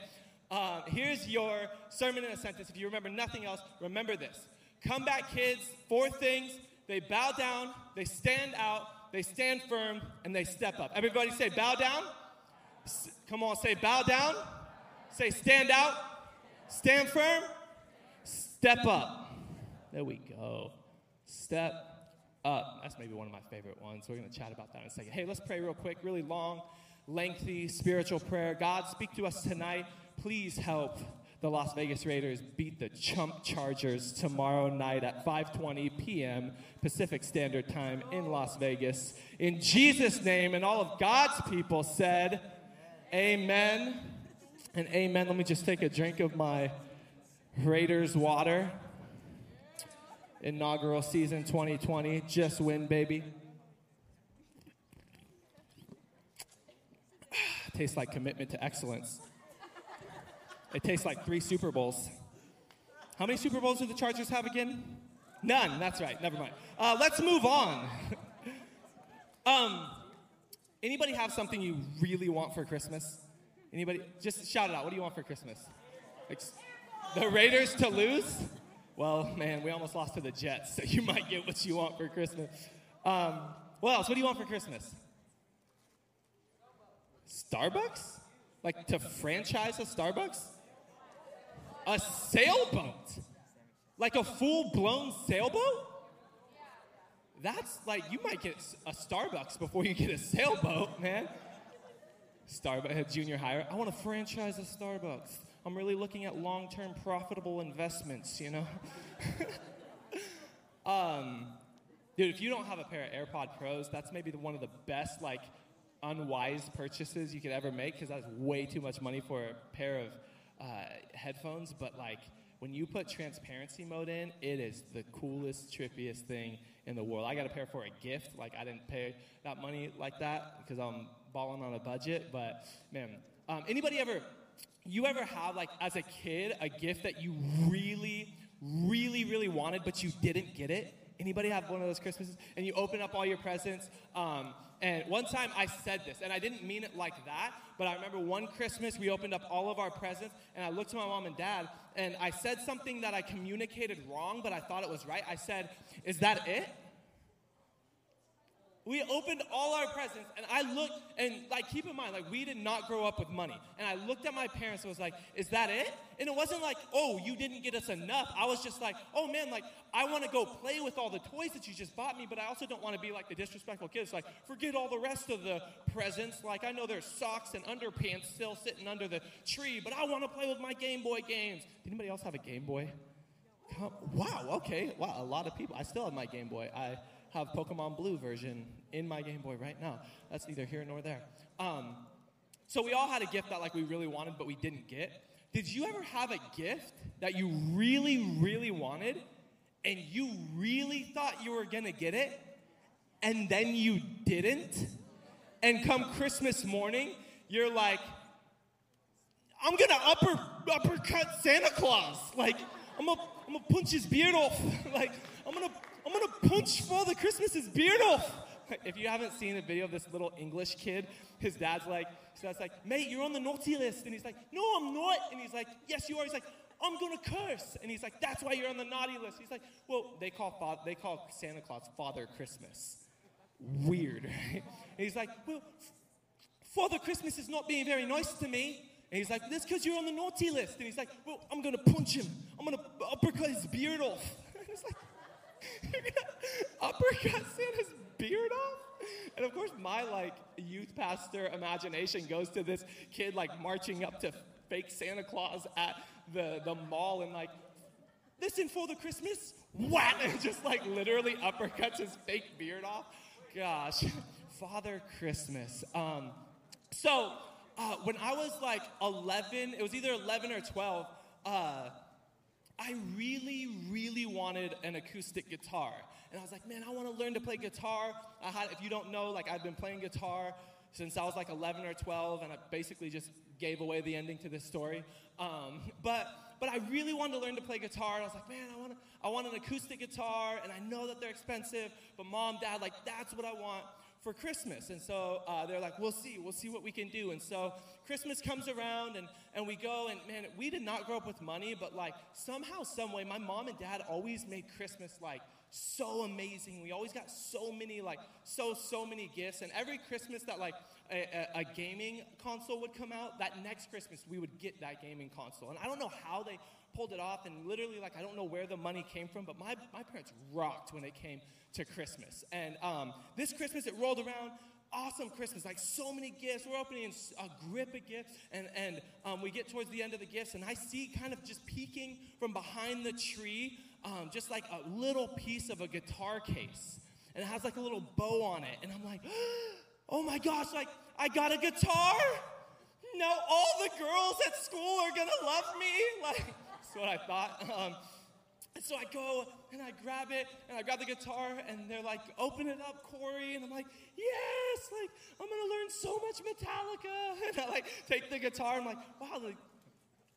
Uh, here's your sermon in a sentence. If you remember nothing else, remember this. Come back, kids, four things. They bow down, they stand out, they stand firm, and they step up. Everybody say bow down. S- come on, say bow down. Say stand out, stand firm, step up. There we go. Step up. That's maybe one of my favorite ones. We're going to chat about that in a second. Hey, let's pray real quick, really long, lengthy spiritual prayer. God, speak to us tonight. Please help the Las Vegas Raiders beat the Chump Chargers tomorrow night at 5:20 p.m. Pacific Standard Time in Las Vegas. In Jesus name and all of God's people said, amen. And amen. Let me just take a drink of my Raiders water. Inaugural season 2020. Just win, baby. Tastes like commitment to excellence. It tastes like three Super Bowls. How many Super Bowls do the Chargers have again? None. That's right. Never mind. Uh, let's move on. um, anybody have something you really want for Christmas? Anybody? Just shout it out. What do you want for Christmas? Like, the Raiders to lose? Well, man, we almost lost to the Jets, so you might get what you want for Christmas. Um, what else? What do you want for Christmas? Starbucks? Like to franchise a Starbucks? A sailboat? Like a full blown sailboat? That's like, you might get a Starbucks before you get a sailboat, man. Starbucks, junior hire. I want to franchise a Starbucks. I'm really looking at long term profitable investments, you know? um, dude, if you don't have a pair of AirPod Pros, that's maybe the, one of the best, like, unwise purchases you could ever make because that's way too much money for a pair of uh, headphones. But like when you put transparency mode in, it is the coolest, trippiest thing in the world. I got a pair for a gift. Like I didn't pay that money like that because I'm balling on a budget. But man, um, anybody ever? You ever have like as a kid a gift that you really, really, really wanted but you didn't get it? Anybody have one of those Christmases? And you open up all your presents. Um, and one time I said this, and I didn't mean it like that, but I remember one Christmas we opened up all of our presents, and I looked to my mom and dad, and I said something that I communicated wrong, but I thought it was right. I said, Is that it? We opened all our presents, and I looked, and like, keep in mind, like, we did not grow up with money. And I looked at my parents and was like, Is that it? And it wasn't like, Oh, you didn't get us enough. I was just like, Oh man, like, I want to go play with all the toys that you just bought me, but I also don't want to be like the disrespectful kids. Like, forget all the rest of the presents. Like, I know there's socks and underpants still sitting under the tree, but I want to play with my Game Boy games. Did anybody else have a Game Boy? Wow, okay. Wow, a lot of people. I still have my Game Boy. I have Pokemon Blue version in my Game Boy right now. That's neither here nor there. Um, so we all had a gift that like we really wanted, but we didn't get. Did you ever have a gift that you really, really wanted, and you really thought you were gonna get it, and then you didn't? And come Christmas morning, you're like, I'm gonna upper uppercut Santa Claus. Like, I'm gonna, I'm gonna punch his beard off. like, I'm gonna, I'm gonna punch Father Christmas's beard off. If you haven't seen the video of this little English kid, his dad's like, his dad's like, mate, you're on the naughty list, and he's like, no, I'm not, and he's like, yes, you are. He's like, I'm gonna curse, and he's like, that's why you're on the naughty list. He's like, well, they call father, they call Santa Claus Father Christmas. weird. Right? And he's like, well, Father Christmas is not being very nice to me. And he's like, that's because you're on the naughty list. And he's like, well, I'm to punch him. I'm to uppercut his beard off. And like, uppercut Santa's beard off? And of course, my like youth pastor imagination goes to this kid like marching up to fake Santa Claus at the, the mall and like, listen for the Christmas, what? And just like literally uppercuts his fake beard off. Gosh, Father Christmas. Um, so uh, when I was like 11, it was either 11 or 12, uh, I really, really wanted an acoustic guitar. And I was like, man, I want to learn to play guitar. I had, if you don't know, like I've been playing guitar since I was like 11 or 12, and I basically just gave away the ending to this story. Um, but but I really wanted to learn to play guitar. And I was like, man, I want I want an acoustic guitar, and I know that they're expensive, but mom, dad, like that's what I want for Christmas. And so uh, they're like, we'll see, we'll see what we can do. And so Christmas comes around and, and we go, and man, we did not grow up with money, but like somehow, some way, my mom and dad always made Christmas like so amazing. We always got so many, like, so, so many gifts. And every Christmas that like a, a, a gaming console would come out, that next Christmas we would get that gaming console. And I don't know how they pulled it off, and literally, like, I don't know where the money came from, but my, my parents rocked when it came to Christmas. And um, this Christmas, it rolled around. Awesome Christmas, like so many gifts. We're opening a grip of gifts, and, and um, we get towards the end of the gifts, and I see kind of just peeking from behind the tree, um, just like a little piece of a guitar case. And it has like a little bow on it. And I'm like, oh my gosh, like, I got a guitar? Now all the girls at school are gonna love me? Like, that's what I thought. Um, and so I go and I grab it and I grab the guitar and they're like, open it up, Corey. And I'm like, yes, like, I'm gonna learn so much Metallica. And I like take the guitar I'm like, wow, the,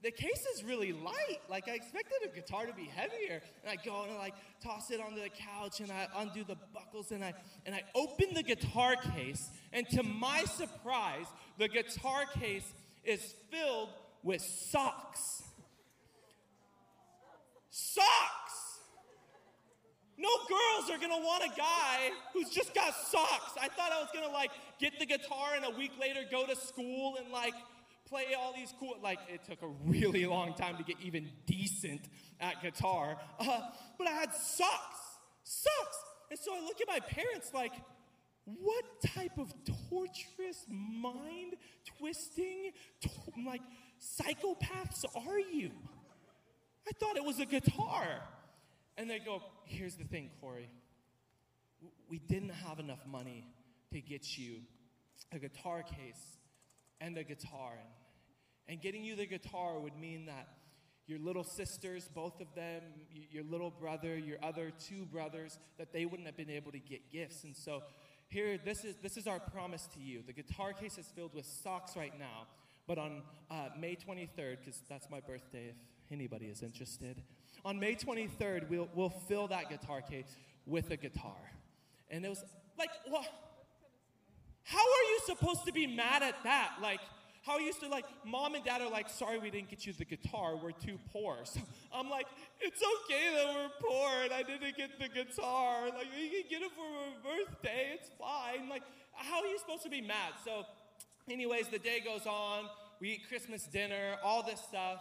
the case is really light. Like I expected a guitar to be heavier. And I go and I like toss it onto the couch and I undo the buckles and I and I open the guitar case. And to my surprise, the guitar case is filled with socks. Socks! No girls are gonna want a guy who's just got socks. I thought I was gonna like get the guitar and a week later go to school and like play all these cool. Like it took a really long time to get even decent at guitar. Uh, but I had socks, socks, and so I look at my parents like, what type of torturous, mind twisting, to- like psychopaths are you? I thought it was a guitar. And they go, Here's the thing, Corey. We didn't have enough money to get you a guitar case and a guitar. And, getting you the guitar would mean that your little sisters, both of them, your little brother, your other two brothers, that they wouldn't have been able to get gifts. And so here, this is, this is our promise to you. The guitar case is filled with socks right now, but on uh, May 23rd, because that's my birthday if anybody is interested, on May 23rd, we'll, we'll fill that guitar case with a guitar. And it was like, well, how are you supposed to be mad at that? Like, how used to like mom and dad are like, sorry we didn't get you the guitar, we're too poor. So I'm like, it's okay that we're poor and I didn't get the guitar. Like you can get it for my birthday, it's fine. Like, how are you supposed to be mad? So, anyways, the day goes on, we eat Christmas dinner, all this stuff.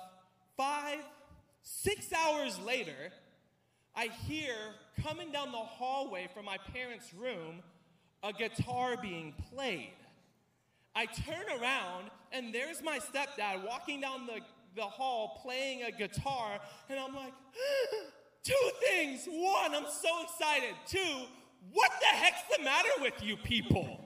Five, six hours later, I hear coming down the hallway from my parents' room a guitar being played. I turn around and there's my stepdad walking down the, the hall playing a guitar, and I'm like, two things. One, I'm so excited. Two, what the heck's the matter with you people?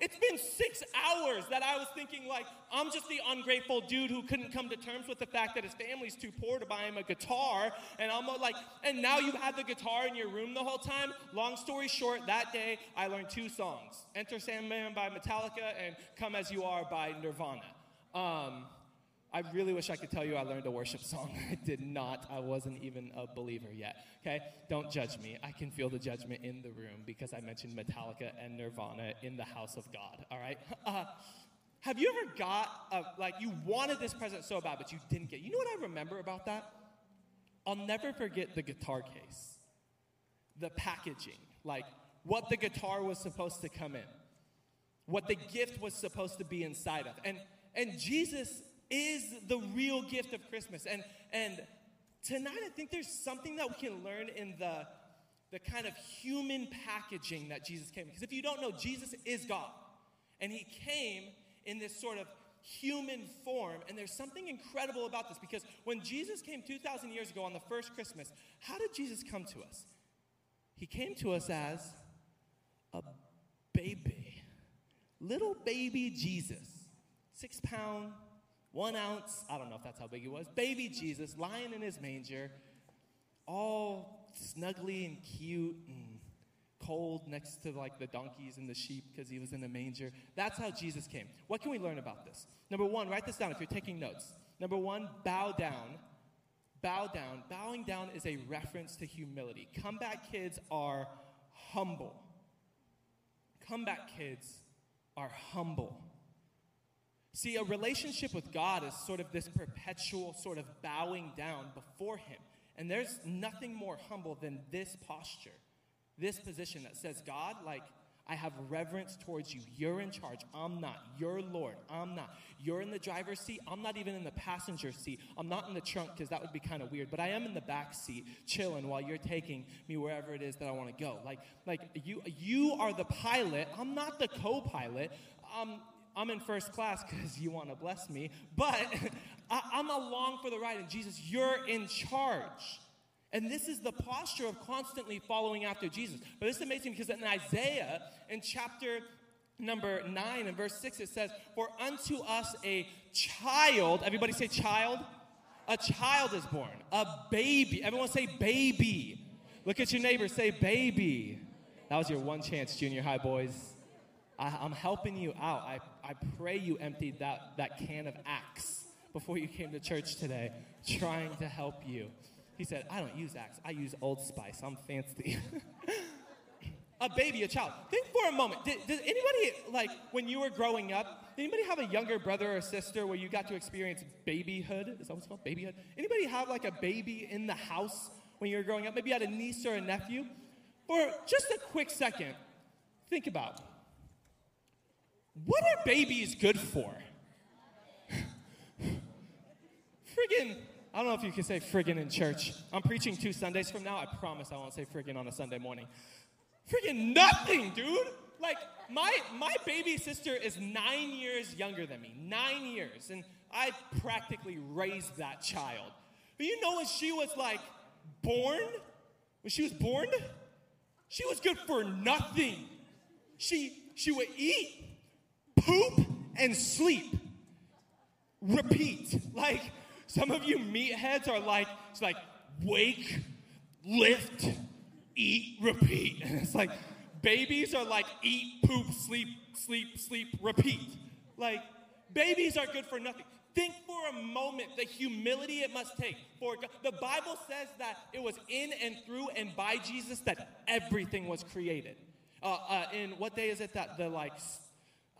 It's been six hours that I was thinking, like, I'm just the ungrateful dude who couldn't come to terms with the fact that his family's too poor to buy him a guitar. And I'm like, and now you had the guitar in your room the whole time. Long story short, that day I learned two songs Enter Sandman by Metallica and Come As You Are by Nirvana. Um, I really wish I could tell you I learned a worship song. I did not. I wasn't even a believer yet. Okay? Don't judge me. I can feel the judgment in the room because I mentioned Metallica and Nirvana in the house of God. All right? Uh, have you ever got, a, like, you wanted this present so bad, but you didn't get? You know what I remember about that? I'll never forget the guitar case, the packaging. Like, what the guitar was supposed to come in, what the gift was supposed to be inside of. And, and Jesus is the real gift of Christmas. And, and tonight, I think there's something that we can learn in the, the kind of human packaging that Jesus came. Because if you don't know, Jesus is God. And he came in this sort of human form. And there's something incredible about this because when Jesus came 2,000 years ago on the first Christmas, how did Jesus come to us? He came to us as a baby, little baby Jesus, six pound, one ounce. I don't know if that's how big he was. Baby Jesus lying in his manger, all snuggly and cute and cold next to like the donkeys and the sheep because he was in the manger. That's how Jesus came. What can we learn about this? Number one, write this down if you're taking notes. Number one, bow down. Bow down. Bowing down is a reference to humility. Comeback kids are humble. Comeback kids are humble. See, a relationship with God is sort of this perpetual sort of bowing down before Him. And there's nothing more humble than this posture, this position that says, God, like, I have reverence towards you. You're in charge. I'm not. You're Lord. I'm not. You're in the driver's seat. I'm not even in the passenger seat. I'm not in the trunk because that would be kind of weird. But I am in the back seat, chilling while you're taking me wherever it is that I want to go. Like, like you, you are the pilot. I'm not the co-pilot. Um, I'm in first class because you want to bless me. But I, I'm along for the ride. And Jesus, you're in charge. And this is the posture of constantly following after Jesus. But this is amazing because in Isaiah, in chapter number 9 and verse 6, it says, For unto us a child, everybody say child? A child is born, a baby. Everyone say baby. Look at your neighbor, say baby. That was your one chance, junior high boys. I, I'm helping you out. I, I pray you emptied that, that can of Axe before you came to church today, trying to help you. He said, I don't use Axe, I use Old Spice. I'm fancy. a baby, a child. Think for a moment. Did, did anybody, like, when you were growing up, did anybody have a younger brother or sister where you got to experience babyhood? Is that what it's called? Babyhood? Anybody have, like, a baby in the house when you were growing up? Maybe you had a niece or a nephew? For just a quick second, think about what are babies good for? friggin', I don't know if you can say friggin' in church. I'm preaching two Sundays from now. I promise I won't say friggin' on a Sunday morning. Friggin' nothing, dude. Like, my, my baby sister is nine years younger than me. Nine years. And I practically raised that child. But you know when she was like born? When she was born? She was good for nothing. She, she would eat, poop, and sleep. Repeat. Like, some of you meatheads are like, it's like, wake, lift, eat, repeat. And it's like, babies are like, eat, poop, sleep, sleep, sleep, repeat. Like, babies are good for nothing. Think for a moment the humility it must take for God. The Bible says that it was in and through and by Jesus that everything was created. Uh, uh, in what day is it that the like,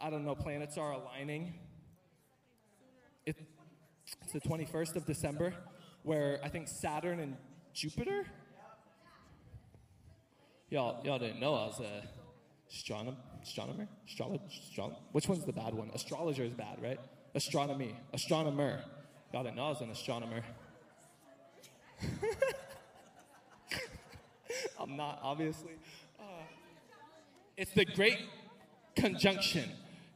I don't know, planets are aligning? It, it's the 21st of December, where I think Saturn and Jupiter. Y'all, y'all didn't know I was a astronom- astronomer, astrologer, astro- Which one's the bad one? Astrologer is bad, right? Astronomy, astronomer. Y'all didn't know I was an astronomer. I'm not, obviously. Uh, it's the great conjunction.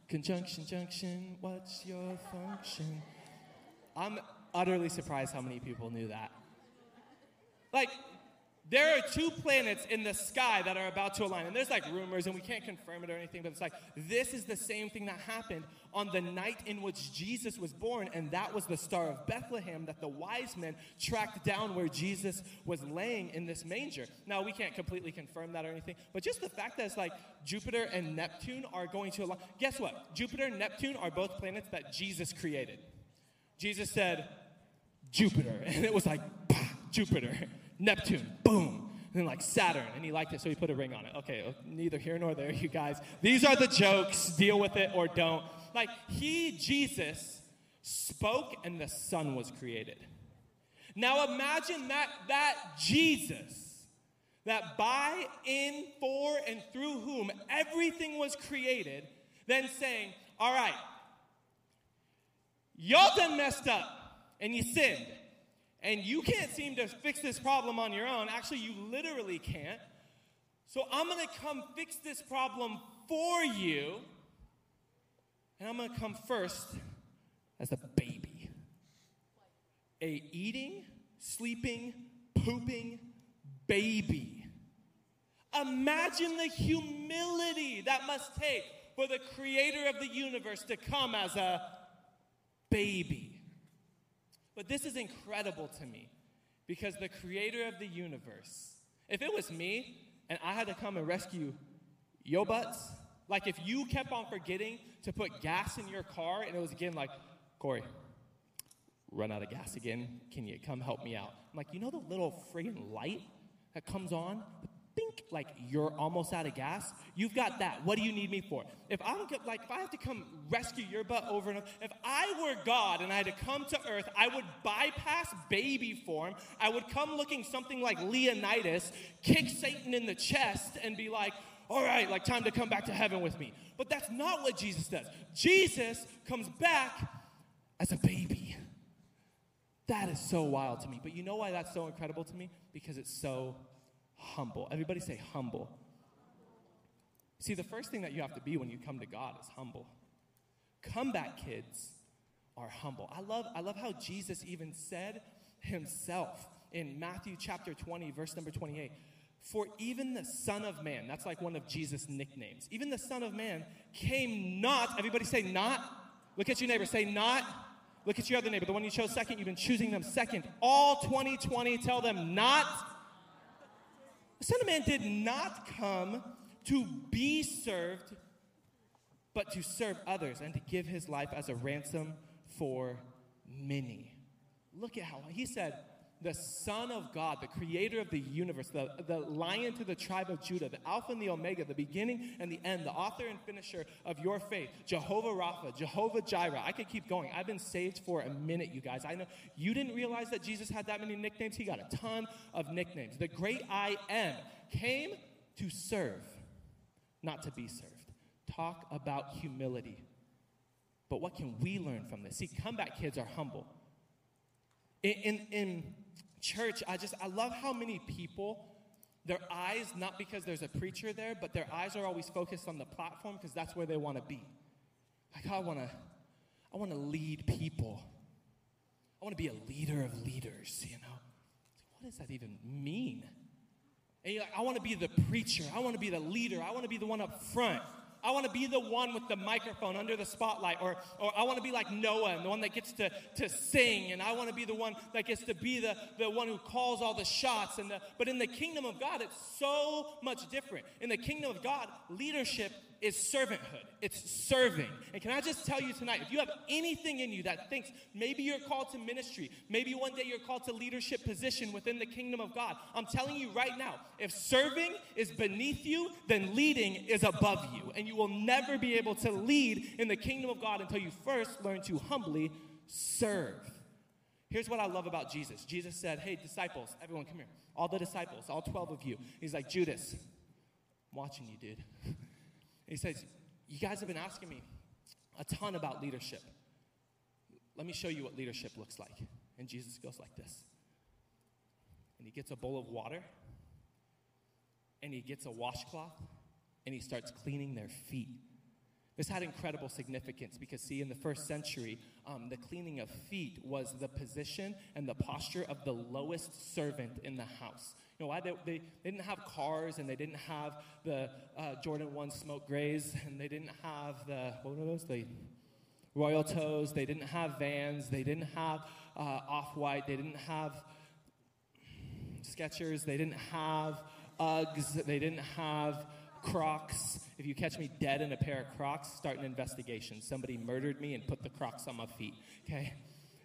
Conjunction, junction, what's your function? I'm utterly surprised how many people knew that. Like, there are two planets in the sky that are about to align. And there's like rumors, and we can't confirm it or anything, but it's like this is the same thing that happened on the night in which Jesus was born, and that was the Star of Bethlehem that the wise men tracked down where Jesus was laying in this manger. Now, we can't completely confirm that or anything, but just the fact that it's like Jupiter and Neptune are going to align. Guess what? Jupiter and Neptune are both planets that Jesus created. Jesus said, Jupiter. And it was like, Jupiter, Neptune, boom. And then like Saturn. And he liked it, so he put a ring on it. Okay, uh, neither here nor there, you guys. These are the jokes. Deal with it or don't. Like, he, Jesus, spoke and the sun was created. Now imagine that, that Jesus, that by, in, for, and through whom everything was created, then saying, All right, y'all done messed up and you sinned, and you can't seem to fix this problem on your own. Actually, you literally can't. So I'm gonna come fix this problem for you, and I'm gonna come first as a baby. A eating, sleeping, pooping baby. Imagine the humility that must take for the creator of the universe to come as a baby. But this is incredible to me because the creator of the universe, if it was me and I had to come and rescue your butts, like if you kept on forgetting to put gas in your car and it was again like, Corey, run out of gas again. Can you come help me out? I'm like, you know the little friggin' light that comes on? Bink, like you're almost out of gas. You've got that. What do you need me for? If I'm like, if I have to come rescue your butt over and over, if I were God and I had to come to earth, I would bypass baby form. I would come looking something like Leonidas, kick Satan in the chest, and be like, all right, like time to come back to heaven with me. But that's not what Jesus does. Jesus comes back as a baby. That is so wild to me. But you know why that's so incredible to me? Because it's so humble. Everybody say humble. See, the first thing that you have to be when you come to God is humble. Comeback kids are humble. I love, I love how Jesus even said himself in Matthew chapter 20, verse number 28. For even the Son of Man, that's like one of Jesus' nicknames, even the Son of Man came not, everybody say not. Look at your neighbor, say not. Look at your other neighbor, the one you chose second, you've been choosing them second. All 2020, tell them not. The Son of Man did not come to be served, but to serve others and to give his life as a ransom for many. Look at how he said, the Son of God, the creator of the universe, the, the lion to the tribe of Judah, the Alpha and the Omega, the beginning and the end, the author and finisher of your faith, Jehovah Rapha, Jehovah Jireh. I could keep going. I've been saved for a minute, you guys. I know you didn't realize that Jesus had that many nicknames. He got a ton of nicknames. The great I am came to serve, not to be served. Talk about humility. But what can we learn from this? See, comeback kids are humble. In, in, in church, I just, I love how many people, their eyes, not because there's a preacher there, but their eyes are always focused on the platform because that's where they want to be. Like, I want to, I want to lead people. I want to be a leader of leaders, you know? What does that even mean? And you're like, I want to be the preacher. I want to be the leader. I want to be the one up front. I want to be the one with the microphone under the spotlight. Or, or I want to be like Noah and the one that gets to, to sing. And I want to be the one that gets to be the, the one who calls all the shots. And the, but in the kingdom of God, it's so much different. In the kingdom of God, leadership is servanthood. It's serving. And can I just tell you tonight, if you have anything in you that thinks maybe you're called to ministry, maybe one day you're called to leadership position within the kingdom of God, I'm telling you right now, if serving is beneath you, then leading is above you. And you will never be able to lead in the kingdom of God until you first learn to humbly serve. Here's what I love about Jesus. Jesus said, Hey, disciples, everyone come here. All the disciples, all 12 of you. He's like, Judas, I'm watching you, dude. He says, You guys have been asking me a ton about leadership. Let me show you what leadership looks like. And Jesus goes like this. And he gets a bowl of water, and he gets a washcloth, and he starts cleaning their feet. This had incredible significance because, see, in the first century, um, the cleaning of feet was the position and the posture of the lowest servant in the house. You know why? They, they, they didn't have cars and they didn't have the uh, Jordan 1 smoke grays and they didn't have the, what were those? The Royal Toes. They didn't have vans. They didn't have uh, Off White. They didn't have Skechers. They didn't have Uggs. They didn't have Crocs. If you catch me dead in a pair of Crocs, start an investigation. Somebody murdered me and put the Crocs on my feet. Okay?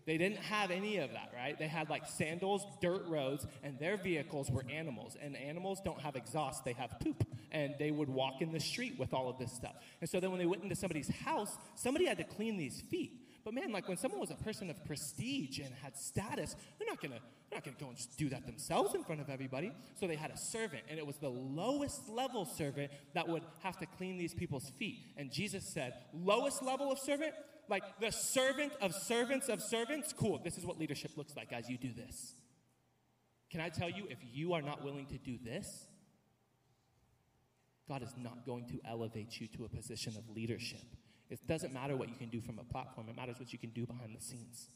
They didn't have any of that, right? They had like sandals, dirt roads, and their vehicles were animals. And animals don't have exhaust, they have poop. And they would walk in the street with all of this stuff. And so then when they went into somebody's house, somebody had to clean these feet. But man, like when someone was a person of prestige and had status, they're not gonna they're not gonna go and do that themselves in front of everybody. So they had a servant, and it was the lowest level servant that would have to clean these people's feet. And Jesus said, lowest level of servant, like the servant of servants of servants. Cool. This is what leadership looks like, guys. You do this. Can I tell you, if you are not willing to do this, God is not going to elevate you to a position of leadership. It doesn't matter what you can do from a platform, it matters what you can do behind the scenes.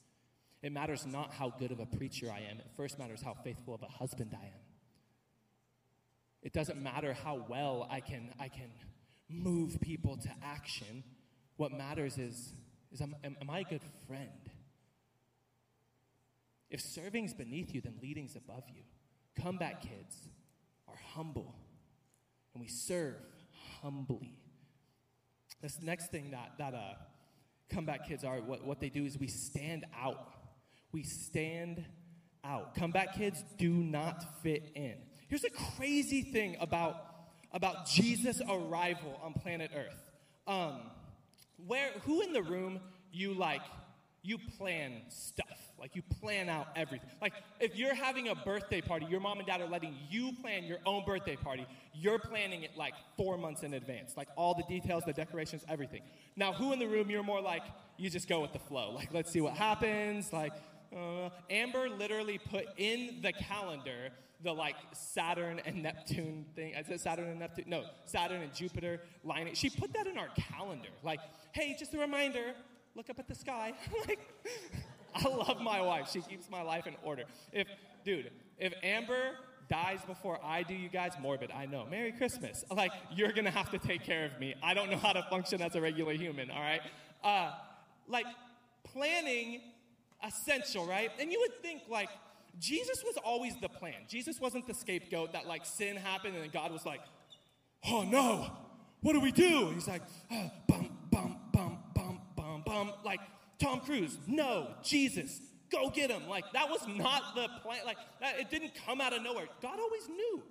It matters not how good of a preacher I am, it first matters how faithful of a husband I am. It doesn't matter how well I can, I can move people to action. What matters is, is am, am, I a good friend? If serving's beneath you, then leading's above you. Comeback kids are humble, and we serve humbly. This next thing that, that uh, comeback kids are, what, what they do is we stand out. We stand out. Comeback kids do not fit in. Here's a crazy thing about, about Jesus' arrival on planet Earth. Um, where, who in the room you like, you plan stuff? Like you plan out everything. Like if you're having a birthday party, your mom and dad are letting you plan your own birthday party. You're planning it like four months in advance. Like all the details, the decorations, everything. Now, who in the room you're more like you just go with the flow? Like let's see what happens. Like uh, Amber literally put in the calendar the like Saturn and Neptune thing. I said Saturn and Neptune. No, Saturn and Jupiter lining. She put that in our calendar. Like, hey, just a reminder. Look up at the sky. like, I love my wife. She keeps my life in order. If, dude, if Amber dies before I do, you guys, morbid, I know. Merry Christmas. Like, you're gonna have to take care of me. I don't know how to function as a regular human, all right? Uh, like, planning, essential, right? And you would think, like, Jesus was always the plan. Jesus wasn't the scapegoat that, like, sin happened and God was like, oh no, what do we do? And he's like, oh, bum, bum, bum, bum, bum, bum. Like, Tom Cruise, no, Jesus, go get him. Like, that was not the plan. Like, that, it didn't come out of nowhere. God always knew.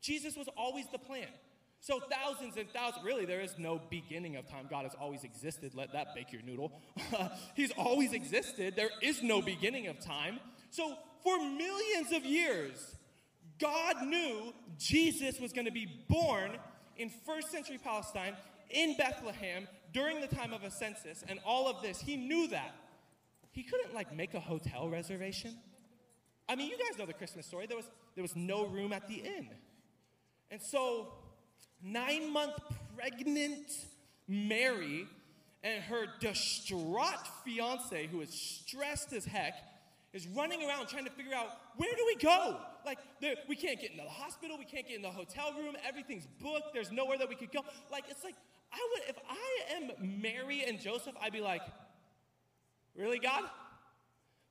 Jesus was always the plan. So, thousands and thousands, really, there is no beginning of time. God has always existed. Let that bake your noodle. He's always existed. There is no beginning of time. So, for millions of years, God knew Jesus was going to be born in first century Palestine in Bethlehem during the time of a census and all of this. He knew that. He couldn't like make a hotel reservation. I mean, you guys know the Christmas story. There was there was no room at the inn. And so 9-month pregnant Mary and her distraught fiance who is stressed as heck is running around trying to figure out where do we go? Like, there- we can't get into the hospital, we can't get in the hotel room, everything's booked, there's nowhere that we could go. Like, it's like, I would, if I am Mary and Joseph, I'd be like, really, God?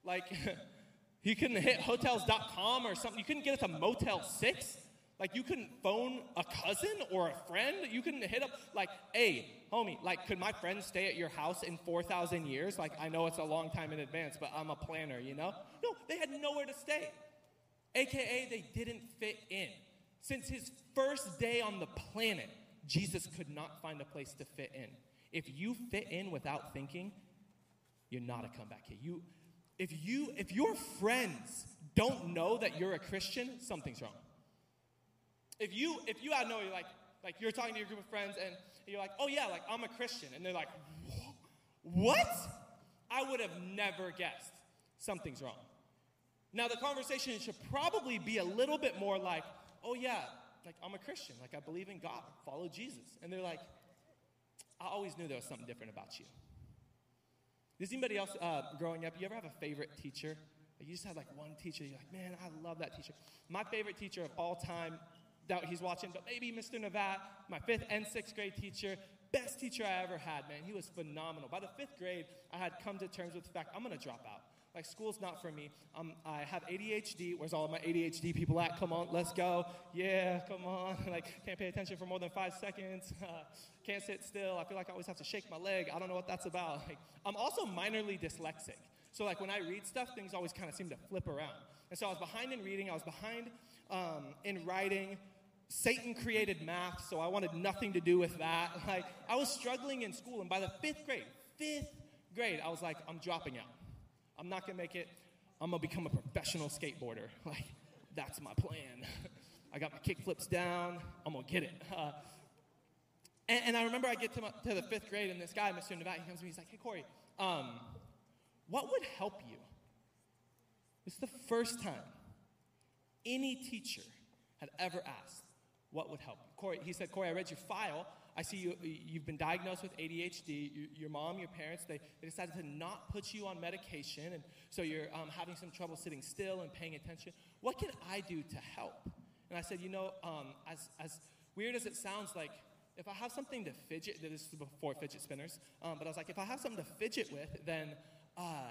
Like, you couldn't hit hotels.com or something, you couldn't get us a Motel 6? Like, you couldn't phone a cousin or a friend? You couldn't hit up, like, hey, homie, like, could my friend stay at your house in 4,000 years? Like, I know it's a long time in advance, but I'm a planner, you know? No, they had nowhere to stay. AKA, they didn't fit in. Since his first day on the planet, Jesus could not find a place to fit in. If you fit in without thinking, you're not a comeback kid. You, if you, if your friends don't know that you're a Christian, something's wrong. If you, if you out know, you're like, like you're talking to your group of friends and you're like, oh yeah, like I'm a Christian, and they're like, what? I would have never guessed. Something's wrong. Now the conversation should probably be a little bit more like, oh yeah, like I'm a Christian, like I believe in God, follow Jesus, and they're like, I always knew there was something different about you. Does anybody else uh, growing up, you ever have a favorite teacher? You just had like one teacher, you're like, man, I love that teacher. My favorite teacher of all time, doubt he's watching, but maybe Mr. Navat, my fifth and sixth grade teacher, best teacher I ever had, man. He was phenomenal. By the fifth grade, I had come to terms with the fact I'm gonna drop out. Like, school's not for me. Um, I have ADHD. Where's all of my ADHD people at? Come on, let's go. Yeah, come on. like, can't pay attention for more than five seconds. Uh, can't sit still. I feel like I always have to shake my leg. I don't know what that's about. Like, I'm also minorly dyslexic. So, like, when I read stuff, things always kind of seem to flip around. And so I was behind in reading. I was behind um, in writing. Satan created math, so I wanted nothing to do with that. Like, I was struggling in school, and by the fifth grade, fifth grade, I was like, I'm dropping out. I'm not gonna make it. I'm gonna become a professional skateboarder. Like, that's my plan. I got my kick flips down. I'm gonna get it. Uh, and, and I remember I get to, my, to the fifth grade, and this guy, Mr. Navat, he comes to me. He's like, "Hey, Corey, um, what would help you?" It's the first time any teacher had ever asked, "What would help you?" Corey, he said, "Corey, I read your file. I see you. You've been diagnosed with ADHD. You, your mom, your parents, they, they decided to not put you on medication, and so you're um, having some trouble sitting still and paying attention. What can I do to help?" And I said, "You know, um, as as weird as it sounds, like." If I have something to fidget, this is before fidget spinners, um, but I was like, if I have something to fidget with, then uh,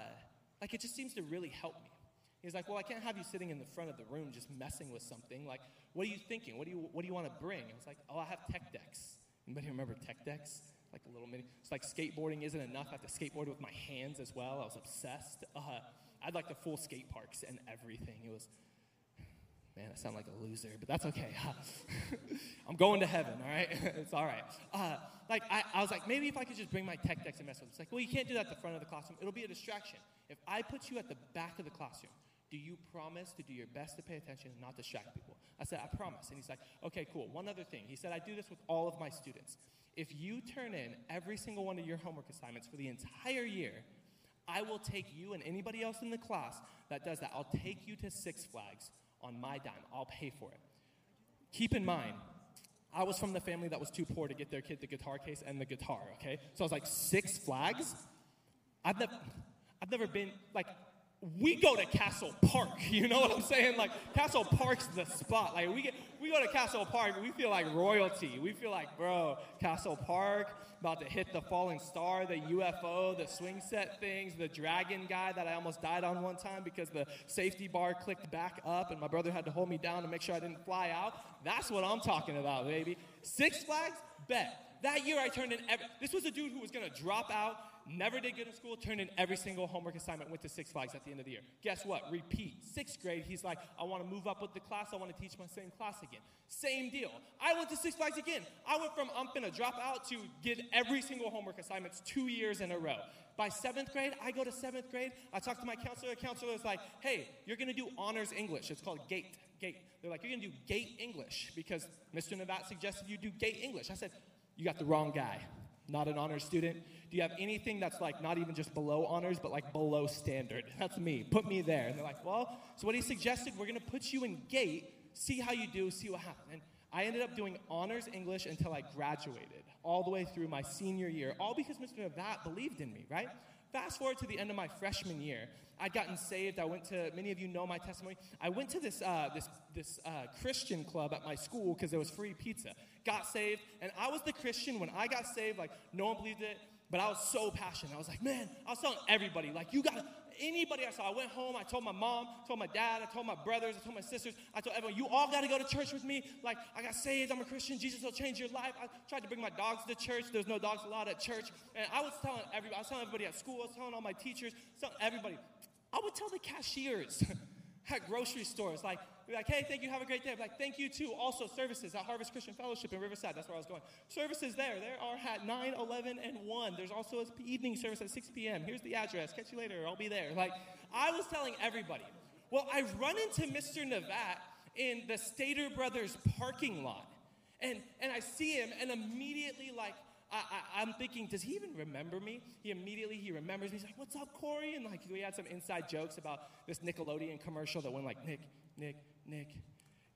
like it just seems to really help me. He's like, well, I can't have you sitting in the front of the room just messing with something. Like, what are you thinking? What do you what do you want to bring? I was like, oh, I have tech decks. Anybody remember tech decks? Like a little mini. It's like skateboarding isn't enough. I have to skateboard with my hands as well. I was obsessed. Uh, I'd like the full skate parks and everything. It was, man, I sound like a loser, but that's okay. I'm going to heaven, all right? it's all right. Uh, like, I, I was like, maybe if I could just bring my tech decks and mess with it. It's like, well, you can't do that at the front of the classroom. It'll be a distraction. If I put you at the back of the classroom, do you promise to do your best to pay attention and not distract people? I said, I promise. And he's like, okay, cool. One other thing. He said, I do this with all of my students. If you turn in every single one of your homework assignments for the entire year, I will take you and anybody else in the class that does that, I'll take you to Six Flags on my dime. I'll pay for it. Keep in mind, I was from the family that was too poor to get their kid the guitar case and the guitar, okay? So I was like, Six Flags? I've never, I've never been, like, we go to Castle Park, you know what I'm saying? Like, Castle Park's the spot. Like, we, get, we go to Castle Park, we feel like royalty. We feel like, bro, Castle Park, about to hit the falling star, the UFO, the swing set things, the dragon guy that I almost died on one time because the safety bar clicked back up and my brother had to hold me down to make sure I didn't fly out. That's what I'm talking about, baby. Six Flags? Bet. That year I turned in this was a dude who was gonna drop out, never did good in school, turned in every single homework assignment, went to Six Flags at the end of the year. Guess what? Repeat. Sixth grade, he's like, I wanna move up with the class, I wanna teach my same class again. Same deal. I went to Six Flags again. I went from I'm gonna drop out to get every single homework assignments two years in a row. By seventh grade, I go to seventh grade, I talk to my counselor, the counselor is like, hey, you're gonna do honors English. It's called GATE. GATE. They're like, you're gonna do GATE English because Mr. Navat suggested you do GATE English. I said, you got the wrong guy. Not an honors student. Do you have anything that's like not even just below honors, but like below standard? That's me. Put me there. And they're like, well, so what he suggested, we're gonna put you in GATE, see how you do, see what happens. And I ended up doing honors English until I graduated, all the way through my senior year, all because Mr. Navat believed in me, right? Fast forward to the end of my freshman year, I'd gotten saved. I went to, many of you know my testimony. I went to this, uh, this, this uh, Christian club at my school because there was free pizza. Got saved, and I was the Christian when I got saved. Like, no one believed it, but I was so passionate. I was like, man, I was telling everybody, like, you got, anybody I saw. I went home, I told my mom, told my dad, I told my brothers, I told my sisters, I told everyone, you all got to go to church with me. Like, I got saved, I'm a Christian, Jesus will change your life. I tried to bring my dogs to church. There's no dogs allowed at church. And I was telling everybody, I was telling everybody at school, I was telling all my teachers, telling everybody. I would tell the cashiers at grocery stores, like, be like, hey, thank you, have a great day. Be like, thank you too. Also, services at Harvest Christian Fellowship in Riverside. That's where I was going. Services there. There are at 9, 11, and 1. There's also an evening service at 6 p.m. Here's the address. Catch you later. I'll be there. Like, I was telling everybody. Well, I run into Mr. Navat in the Stater Brothers parking lot. And, and I see him, and immediately, like, I, am thinking, does he even remember me? He immediately he remembers me. He's like, "What's up, Corey?" And like we had some inside jokes about this Nickelodeon commercial that went like, "Nick, Nick, Nick,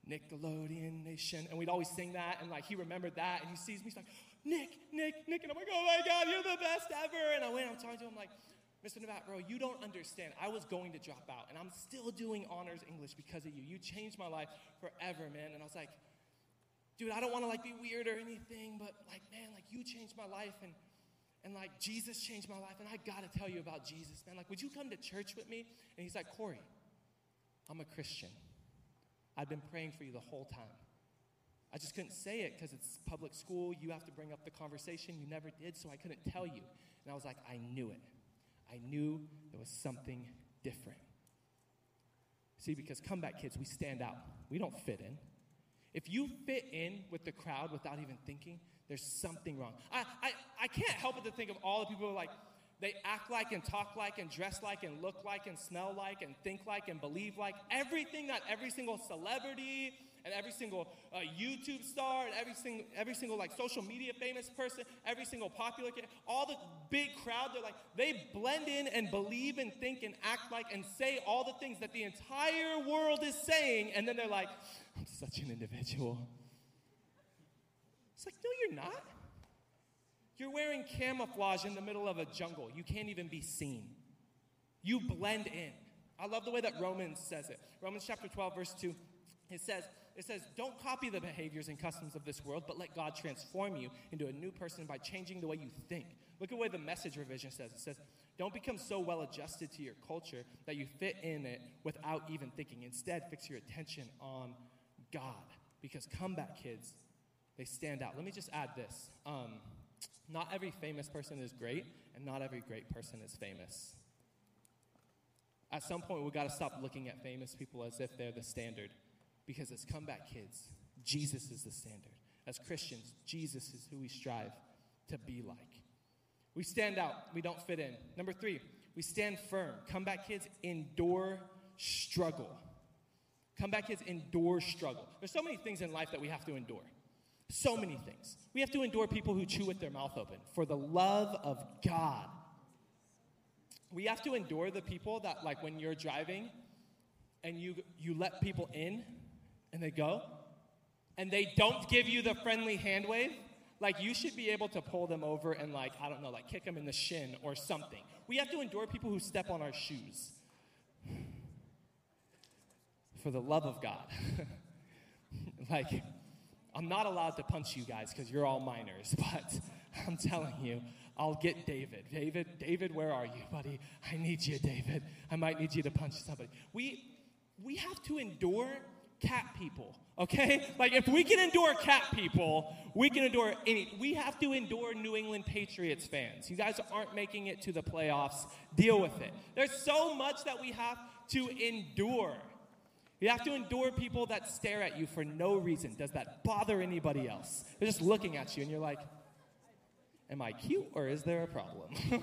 Nickelodeon Nation," and we'd always sing that. And like he remembered that, and he sees me. He's like, "Nick, Nick, Nick," and I'm like, "Oh my God, you're the best ever!" And I went, I'm talking to him like. Mr. Navat, bro, you don't understand. I was going to drop out, and I'm still doing honors English because of you. You changed my life forever, man. And I was like, dude, I don't want to like be weird or anything, but like, man, like you changed my life and and like Jesus changed my life, and I gotta tell you about Jesus, man. Like, would you come to church with me? And he's like, Corey, I'm a Christian. I've been praying for you the whole time. I just couldn't say it because it's public school. You have to bring up the conversation. You never did, so I couldn't tell you. And I was like, I knew it. I knew there was something different. See, because comeback kids, we stand out. We don't fit in. If you fit in with the crowd without even thinking, there's something wrong. I, I, I can't help but to think of all the people who are like, They act like and talk like and dress like and look like and smell like and think like and believe like everything that every single celebrity and every single uh, YouTube star and every single every single like social media famous person, every single popular kid, all the big crowd, they're like they blend in and believe and think and act like and say all the things that the entire world is saying, and then they're like, I'm such an individual. It's like, no, you're not. You're wearing camouflage in the middle of a jungle. You can't even be seen. You blend in. I love the way that Romans says it. Romans chapter 12, verse 2. It says, it says, don't copy the behaviors and customs of this world, but let God transform you into a new person by changing the way you think. Look at way the message revision says. It says, don't become so well adjusted to your culture that you fit in it without even thinking. Instead, fix your attention on God. Because comeback kids, they stand out. Let me just add this. Um, not every famous person is great, and not every great person is famous. At some point, we've got to stop looking at famous people as if they're the standard. Because as comeback kids, Jesus is the standard. As Christians, Jesus is who we strive to be like. We stand out, we don't fit in. Number three, we stand firm. Comeback kids endure struggle. Comeback kids endure struggle. There's so many things in life that we have to endure. So many things. We have to endure people who chew with their mouth open for the love of God. We have to endure the people that, like, when you're driving and you, you let people in and they go and they don't give you the friendly hand wave, like, you should be able to pull them over and, like, I don't know, like, kick them in the shin or something. We have to endure people who step on our shoes for the love of God. like, I'm not allowed to punch you guys because you're all minors, but I'm telling you, I'll get David. David, David, where are you, buddy? I need you, David. I might need you to punch somebody. We we have to endure cat people, okay? Like if we can endure cat people, we can endure any. We have to endure New England Patriots fans. You guys aren't making it to the playoffs. Deal with it. There's so much that we have to endure. You have to endure people that stare at you for no reason. Does that bother anybody else? They're just looking at you and you're like, Am I cute or is there a problem?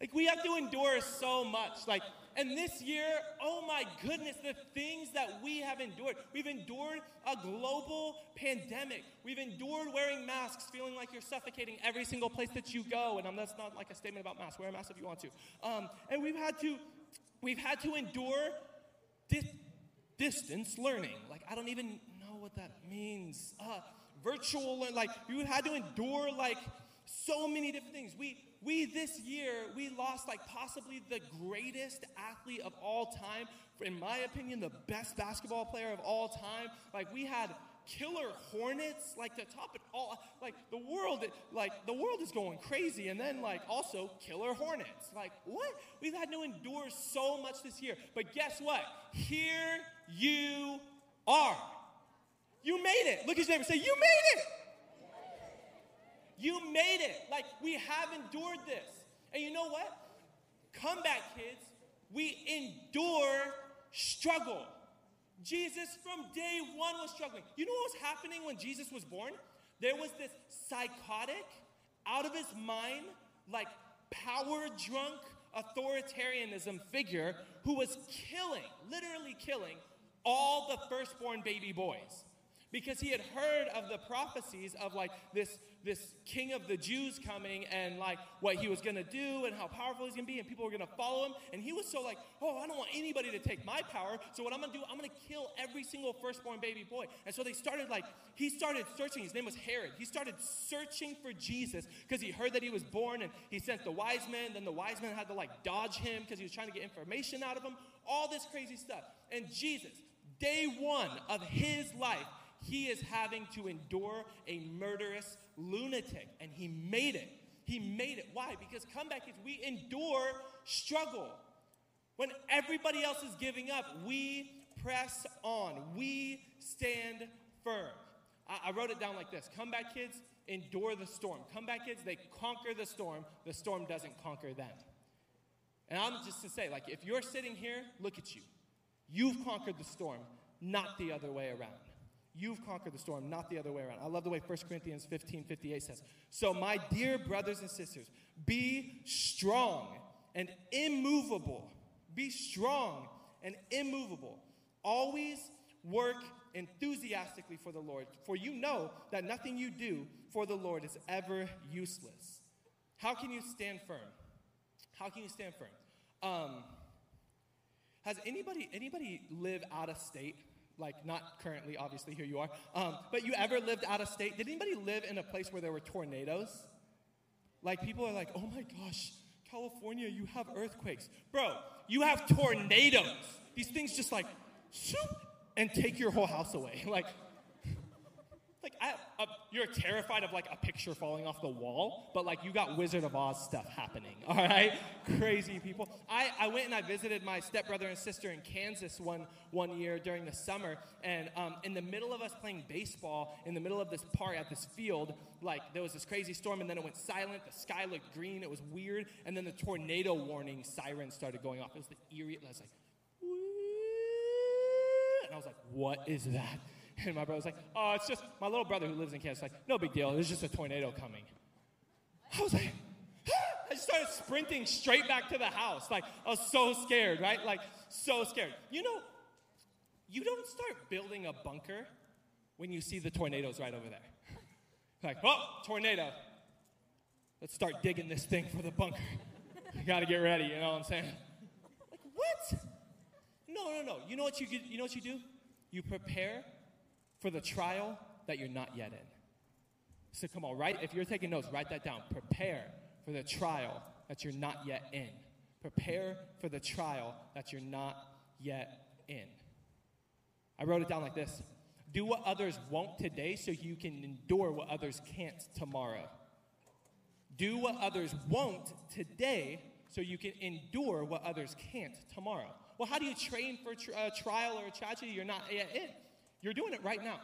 like, we have to endure so much. Like, and this year, oh my goodness, the things that we have endured. We've endured a global pandemic. We've endured wearing masks, feeling like you're suffocating every single place that you go. And that's not like a statement about masks. Wear a mask if you want to. Um, and we've had to, we've had to endure dis- distance learning. Like I don't even know what that means. Uh, virtual learn. Like you had to endure like so many different things. We we this year we lost like possibly the greatest athlete of all time. In my opinion, the best basketball player of all time. Like we had killer hornets like to top it all like the world like the world is going crazy and then like also killer hornets like what we've had to endure so much this year but guess what here you are you made it look at your neighbor say you made it you made it. Like, we have endured this. And you know what? come back kids, we endure struggle. Jesus from day one was struggling. You know what was happening when Jesus was born? There was this psychotic, out of his mind, like power drunk authoritarianism figure who was killing, literally killing, all the firstborn baby boys because he had heard of the prophecies of like this this king of the Jews coming and like what he was going to do and how powerful he's going to be and people were going to follow him. And he was so like oh I don't want anybody to take my power so what I'm going to do I'm going to kill every single firstborn baby boy. And so they started like he started searching. His name was Herod. He started searching for Jesus because he heard that he was born and he sent the wise men. Then the wise men had to like dodge him because he was trying to get information out of him. All this crazy stuff. And Jesus day 1 of his life he is having to endure a murderous lunatic. And he made it. He made it. Why? Because comeback is we endure struggle. When everybody else is giving up, we press on. We stand firm. I, I wrote it down like this Comeback kids endure the storm. Comeback kids, they conquer the storm. The storm doesn't conquer them. And I'm just to say, like, if you're sitting here, look at you. You've conquered the storm, not the other way around. You've conquered the storm, not the other way around. I love the way 1 Corinthians 15 58 says. So, my dear brothers and sisters, be strong and immovable. Be strong and immovable. Always work enthusiastically for the Lord, for you know that nothing you do for the Lord is ever useless. How can you stand firm? How can you stand firm? Um, has anybody anybody live out of state? Like not currently, obviously here you are. Um, but you ever lived out of state? Did anybody live in a place where there were tornadoes? Like people are like, oh my gosh, California, you have earthquakes, bro. You have tornadoes. These things just like, shoot, and take your whole house away. Like, like I, uh, you're terrified of like a picture falling off the wall, but like you got Wizard of Oz stuff happening. All right, crazy people. I, I went and I visited my stepbrother and sister in Kansas one one year during the summer, and um, in the middle of us playing baseball, in the middle of this park at this field, like there was this crazy storm, and then it went silent. The sky looked green. It was weird, and then the tornado warning siren started going off. It was the eerie. I was like, and I was like, what is that? And my brother was like, oh, it's just my little brother who lives in Kansas. Like, no big deal. There's just a tornado coming. I was like, "Ah!" I just started sprinting straight back to the house. Like, I was so scared, right? Like, so scared. You know, you don't start building a bunker when you see the tornadoes right over there. Like, oh, tornado. Let's start digging this thing for the bunker. I gotta get ready, you know what I'm saying? Like, what? No, no, no. You know what you, you know what you do? You prepare for the trial that you're not yet in. So come on, right? If you're taking notes, write that down. Prepare for the trial that you're not yet in. Prepare for the trial that you're not yet in. I wrote it down like this Do what others won't today so you can endure what others can't tomorrow. Do what others won't today so you can endure what others can't tomorrow. Well, how do you train for a uh, trial or a tragedy you're not yet in? You're doing it right now.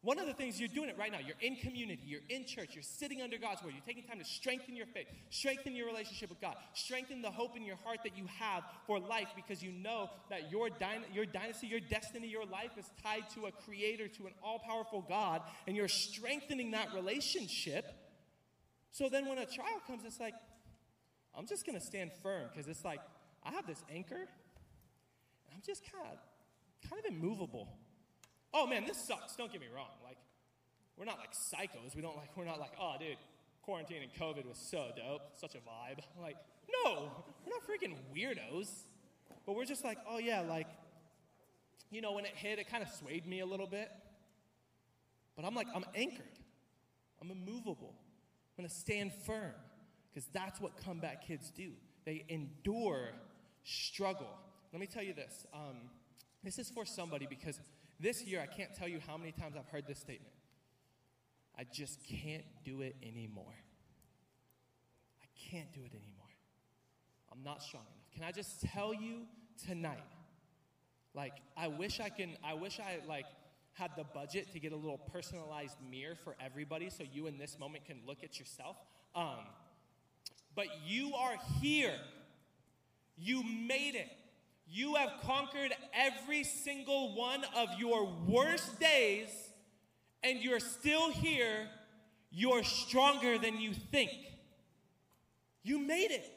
One of the things you're doing it right now, you're in community, you're in church, you're sitting under God's word, you're taking time to strengthen your faith, strengthen your relationship with God, strengthen the hope in your heart that you have for life because you know that your, dyna- your dynasty, your destiny, your life is tied to a creator, to an all powerful God, and you're strengthening that relationship. So then when a trial comes, it's like, I'm just gonna stand firm because it's like, I have this anchor, and I'm just kind of, kind of immovable. Oh man, this sucks. Don't get me wrong. Like, we're not like psychos. We don't like. We're not like, oh, dude, quarantine and COVID was so dope, such a vibe. Like, no, we're not freaking weirdos. But we're just like, oh yeah, like, you know, when it hit, it kind of swayed me a little bit. But I'm like, I'm anchored. I'm immovable. I'm gonna stand firm because that's what comeback kids do. They endure struggle. Let me tell you this. Um, this is for somebody because this year I can't tell you how many times I've heard this statement. I just can't do it anymore. I can't do it anymore. I'm not strong enough. Can I just tell you tonight? Like, I wish I can, I wish I like had the budget to get a little personalized mirror for everybody so you in this moment can look at yourself. Um, but you are here. You made it. You have conquered every single one of your worst days, and you're still here. You're stronger than you think. You made it.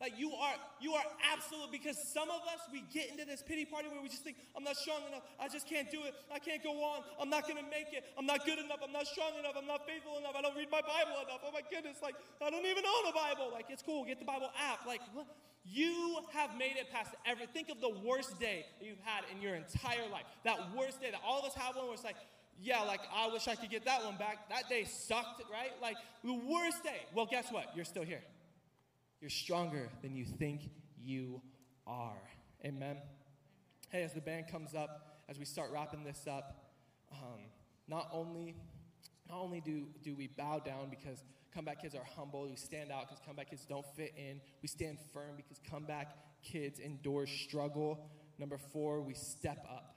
Like you are, you are absolute because some of us we get into this pity party where we just think, I'm not strong enough, I just can't do it, I can't go on, I'm not gonna make it, I'm not good enough, I'm not strong enough, I'm not faithful enough, I don't read my Bible enough. Oh my goodness, like I don't even own a Bible. Like it's cool, get the Bible app. Like what? You have made it past ever. Think of the worst day that you've had in your entire life. That worst day that all of us have one where it's like, yeah, like I wish I could get that one back. That day sucked, right? Like the worst day. Well, guess what? You're still here. You're stronger than you think you are. Amen. Hey, as the band comes up, as we start wrapping this up, um, not only not only do, do we bow down because comeback kids are humble, we stand out because comeback kids don't fit in, we stand firm because comeback kids endure struggle. Number four, we step up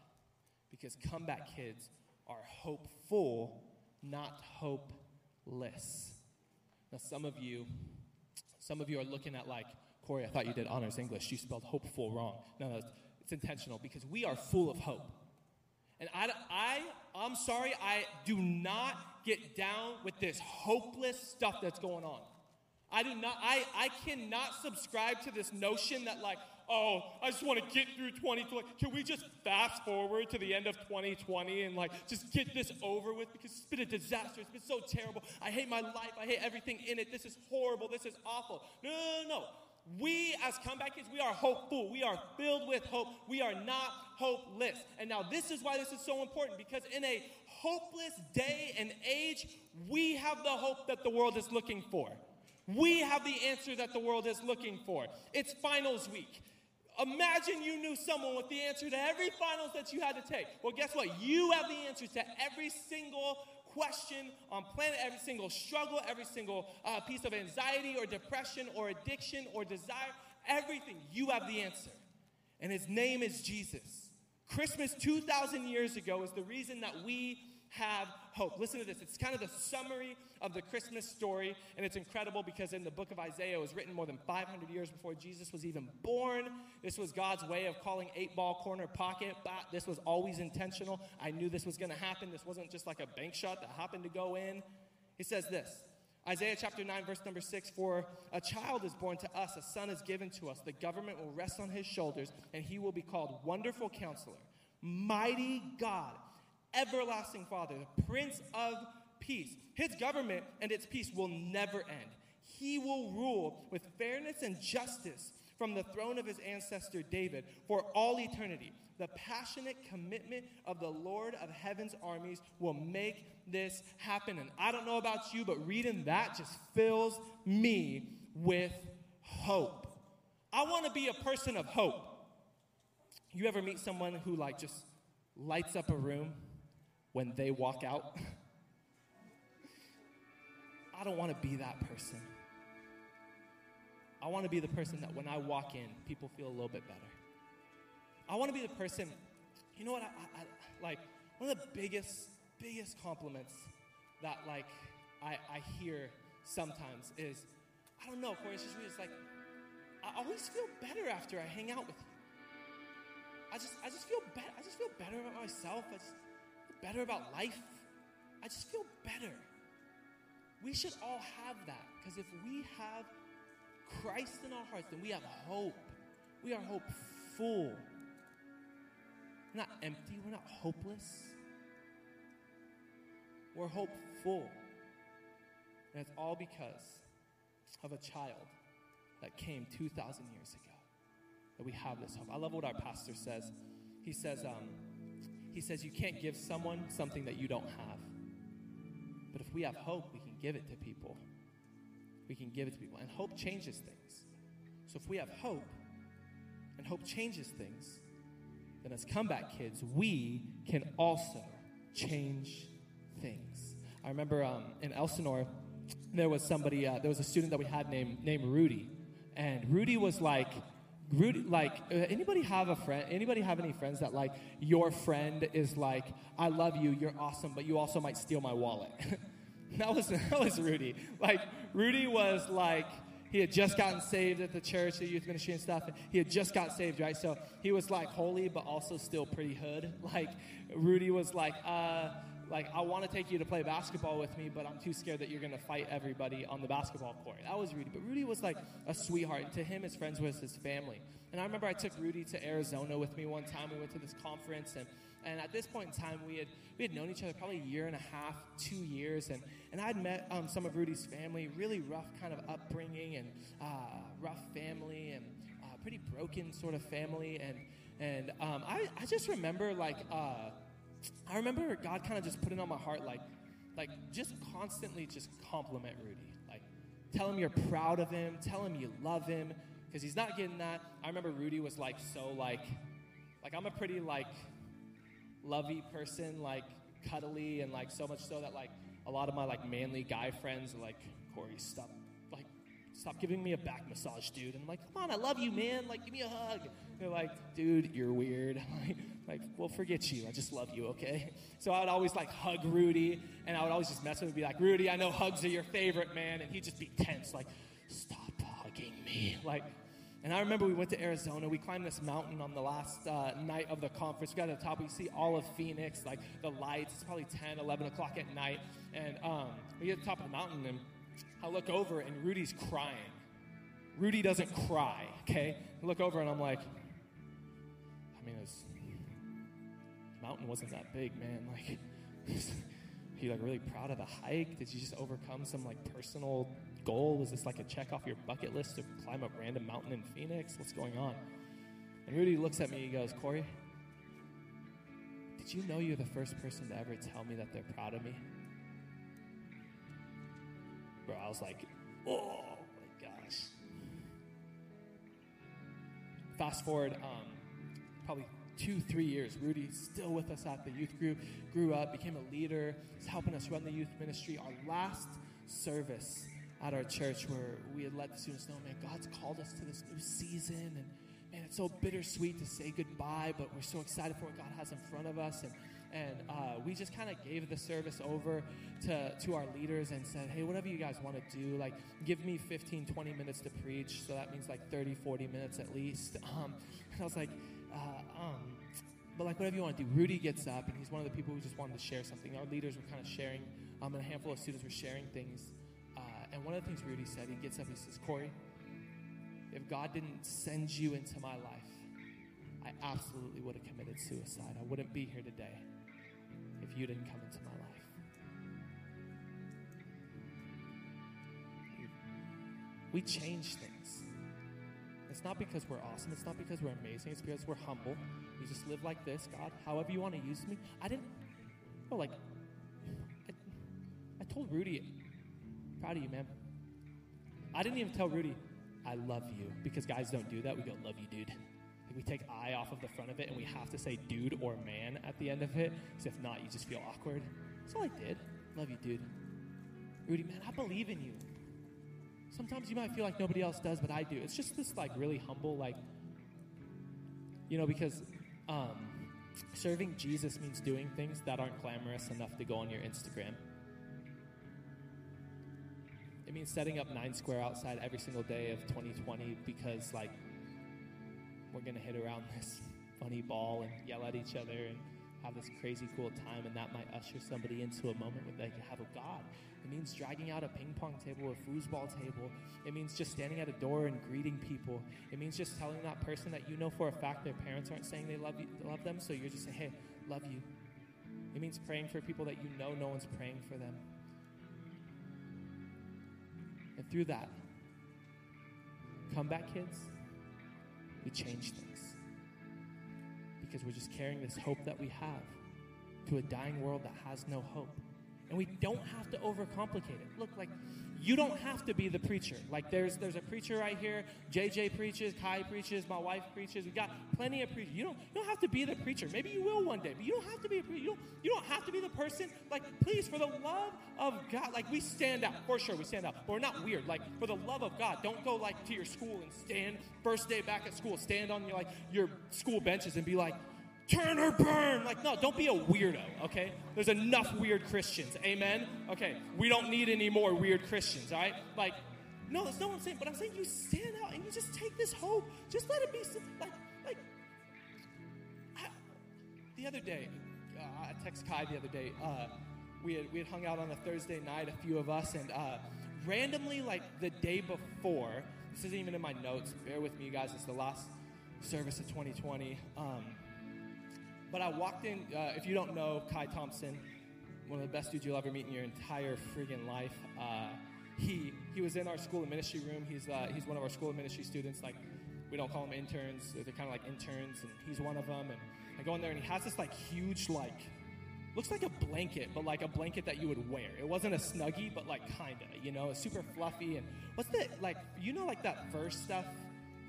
because comeback kids are hopeful, not hopeless. Now, some of you, some of you are looking at like, Corey, I thought you did honors English. You spelled hopeful wrong. No, no, it's intentional because we are full of hope. And I, I, I'm sorry, I do not get down with this hopeless stuff that's going on. I do not, I, I cannot subscribe to this notion that, like, oh, I just want to get through 2020. Can we just fast forward to the end of 2020 and, like, just get this over with? Because it's been a disaster. It's been so terrible. I hate my life. I hate everything in it. This is horrible. This is awful. No, no, no, no. We, as comeback kids, we are hopeful. We are filled with hope. We are not hopeless. And now, this is why this is so important because in a hopeless day and age, we have the hope that the world is looking for. We have the answer that the world is looking for. It's finals week. Imagine you knew someone with the answer to every finals that you had to take. Well, guess what? You have the answer to every single question on planet, every single struggle, every single uh, piece of anxiety or depression or addiction or desire, everything. You have the answer. And his name is Jesus. Christmas 2,000 years ago is the reason that we have hope. Listen to this. It's kind of the summary of the Christmas story, and it's incredible because in the book of Isaiah, it was written more than 500 years before Jesus was even born. This was God's way of calling eight ball corner pocket, but this was always intentional. I knew this was going to happen. This wasn't just like a bank shot that happened to go in. He says this. Isaiah chapter 9, verse number 6 For a child is born to us, a son is given to us. The government will rest on his shoulders, and he will be called Wonderful Counselor, Mighty God, Everlasting Father, the Prince of Peace. His government and its peace will never end. He will rule with fairness and justice from the throne of his ancestor David for all eternity. The passionate commitment of the Lord of heaven's armies will make this happen. And I don't know about you, but reading that just fills me with hope. I want to be a person of hope. You ever meet someone who like just lights up a room when they walk out? I don't want to be that person. I want to be the person that when I walk in, people feel a little bit better. I want to be the person, you know what, I, I, I, like, one of the biggest, biggest compliments that, like, I, I hear sometimes is, I don't know, Corey, it's just, it's like, I always feel better after I hang out with you. I just, I just feel better. I just feel better about myself. I just better about life. I just feel better. We should all have that because if we have Christ in our hearts, then we have hope. We are hopeful. We're not empty. We're not hopeless. We're hopeful. And it's all because of a child that came 2,000 years ago that we have this hope. I love what our pastor says. He says, um, he says, you can't give someone something that you don't have. But if we have hope, we can give it to people. We can give it to people. And hope changes things. So if we have hope, and hope changes things, then as comeback kids, we can also change things. I remember um, in Elsinore, there was somebody, uh, there was a student that we had named, named Rudy. And Rudy was like, Rudy, like, uh, anybody have a friend? Anybody have any friends that like your friend is like, I love you, you're awesome, but you also might steal my wallet? that was that was Rudy. Like, Rudy was like, he had just gotten saved at the church, the youth ministry and stuff. And he had just got saved, right? So he was like holy, but also still pretty hood. Like, Rudy was like, uh, like I want to take you to play basketball with me, but I'm too scared that you're gonna fight everybody on the basketball court. That was Rudy, but Rudy was like a sweetheart. To him, his friends was his family. And I remember I took Rudy to Arizona with me one time. We went to this conference, and and at this point in time, we had we had known each other probably a year and a half, two years, and and I'd met um, some of Rudy's family, really rough kind of upbringing and uh, rough family and uh, pretty broken sort of family, and and um, I I just remember like. Uh, I remember God kind of just put it on my heart, like, like just constantly just compliment Rudy. Like, tell him you're proud of him, tell him you love him, because he's not getting that. I remember Rudy was like so like, like I'm a pretty like lovey person, like cuddly, and like so much so that like a lot of my like manly guy friends are like, Corey, stop, like, stop giving me a back massage, dude. And I'm like, come on, I love you, man. Like, give me a hug. They're like, dude, you're weird. Like, like, well, forget you. I just love you, okay? So I would always like hug Rudy, and I would always just mess with him and be like, Rudy, I know hugs are your favorite, man. And he'd just be tense, like, stop hugging me. Like, And I remember we went to Arizona. We climbed this mountain on the last uh, night of the conference. We got to the top. We see all of Phoenix, like the lights. It's probably 10, 11 o'clock at night. And um, we get to the top of the mountain, and I look over, and Rudy's crying. Rudy doesn't cry, okay? I look over, and I'm like, I mean, the mountain wasn't that big, man. Like, you like really proud of the hike? Did you just overcome some like personal goal? Was this like a check off your bucket list to climb a random mountain in Phoenix? What's going on? And Rudy looks at me. He goes, Corey, did you know you're the first person to ever tell me that they're proud of me? Bro, I was like, oh my gosh. Fast forward, um, probably two, three years. Rudy's still with us at the youth group, grew up, became a leader, is helping us run the youth ministry. Our last service at our church where we had let the students know, man, God's called us to this new season and man, it's so bittersweet to say goodbye, but we're so excited for what God has in front of us. And and uh, we just kind of gave the service over to, to our leaders and said, hey, whatever you guys want to do, like give me 15, 20 minutes to preach. So that means like 30, 40 minutes at least. Um, and I was like, uh, um, but like whatever you want to do. Rudy gets up and he's one of the people who just wanted to share something. Our leaders were kind of sharing, um, and a handful of students were sharing things. Uh, and one of the things Rudy said, he gets up, and he says, Corey, if God didn't send you into my life, I absolutely would have committed suicide. I wouldn't be here today if you didn't come into my life. We change things. It's not because we're awesome. It's not because we're amazing. It's because we're humble. We just live like this, God. However you want to use me. I didn't. Oh, like I, I told Rudy, proud of you, man. I didn't even tell Rudy, I love you, because guys don't do that. We go, love you, dude. Like, we take I off of the front of it, and we have to say dude or man at the end of it, because if not, you just feel awkward. That's all I did. Love you, dude. Rudy, man, I believe in you. Sometimes you might feel like nobody else does, but I do. It's just this like really humble, like, you know, because um, serving Jesus means doing things that aren't glamorous enough to go on your Instagram. It means setting up nine square outside every single day of 2020 because, like, we're gonna hit around this funny ball and yell at each other and have this crazy cool time, and that might usher somebody into a moment where they can have a God. It means dragging out a ping pong table, a foosball table. It means just standing at a door and greeting people. It means just telling that person that you know for a fact their parents aren't saying they love you, love them, so you're just saying, "Hey, love you." It means praying for people that you know no one's praying for them. And through that, comeback kids, we change things because we're just carrying this hope that we have to a dying world that has no hope. And we don't have to overcomplicate it. Look, like you don't have to be the preacher. Like there's there's a preacher right here. JJ preaches, Kai preaches, my wife preaches. We got plenty of preachers. You don't you don't have to be the preacher. Maybe you will one day, but you don't have to be a preacher. You don't you don't have to be the person. Like please, for the love of God, like we stand out for sure. We stand out, but we're not weird. Like for the love of God, don't go like to your school and stand first day back at school. Stand on your like your school benches and be like turn or burn. Like, no, don't be a weirdo, okay? There's enough weird Christians. Amen? Okay, we don't need any more weird Christians, all right? Like, no, that's not what I'm saying, but I'm saying you stand out and you just take this hope. Just let it be, like, like, I, the other day, uh, I texted Kai the other day, uh, we had, we had hung out on a Thursday night, a few of us, and uh, randomly, like the day before, this isn't even in my notes, bear with me, you guys, it's the last service of 2020. Um, but I walked in, uh, if you don't know Kai Thompson, one of the best dudes you'll ever meet in your entire friggin' life. Uh, he, he was in our school of ministry room. He's, uh, he's one of our school of ministry students. Like, we don't call them interns. They're kind of like interns, and he's one of them. And I go in there, and he has this like huge, like, looks like a blanket, but like a blanket that you would wear. It wasn't a snuggie, but like kinda, you know, it's super fluffy. And what's that? Like, you know, like that fur stuff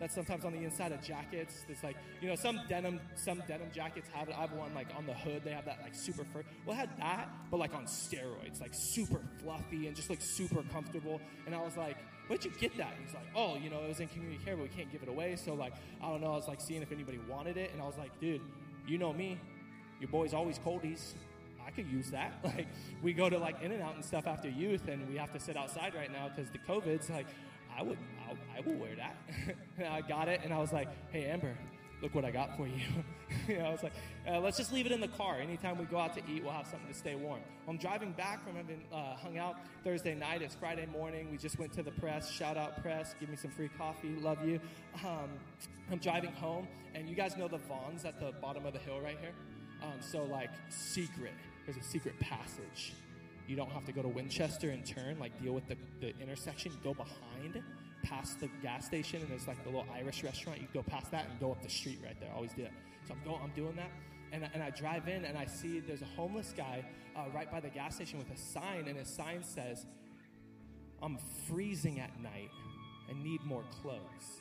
that's sometimes on the inside of jackets. There's like, you know, some denim, some denim jackets have it. I have one like on the hood. They have that like super fur. Well, it had that, but like on steroids, like super fluffy and just like super comfortable. And I was like, where'd you get that? And he's like, oh, you know, it was in community care, but we can't give it away. So like, I don't know. I was like seeing if anybody wanted it, and I was like, dude, you know me, your boy's always coldies. I could use that. Like, we go to like In-N-Out and stuff after youth, and we have to sit outside right now because the COVID's like. I would, I'll, I will wear that. and I got it, and I was like, hey, Amber, look what I got for you. you know, I was like, uh, let's just leave it in the car. Anytime we go out to eat, we'll have something to stay warm. I'm driving back from having uh, hung out Thursday night. It's Friday morning. We just went to the press. Shout out press. Give me some free coffee. Love you. Um, I'm driving home, and you guys know the Vons at the bottom of the hill right here. Um, so like secret. There's a secret passage. You don't have to go to Winchester and turn, like deal with the, the intersection. Go behind, past the gas station, and there's like the little Irish restaurant. You go past that and go up the street right there. Always do that. So I'm going, I'm doing that, and, I- and I drive in and I see there's a homeless guy uh, right by the gas station with a sign, and his sign says, "I'm freezing at night and need more clothes."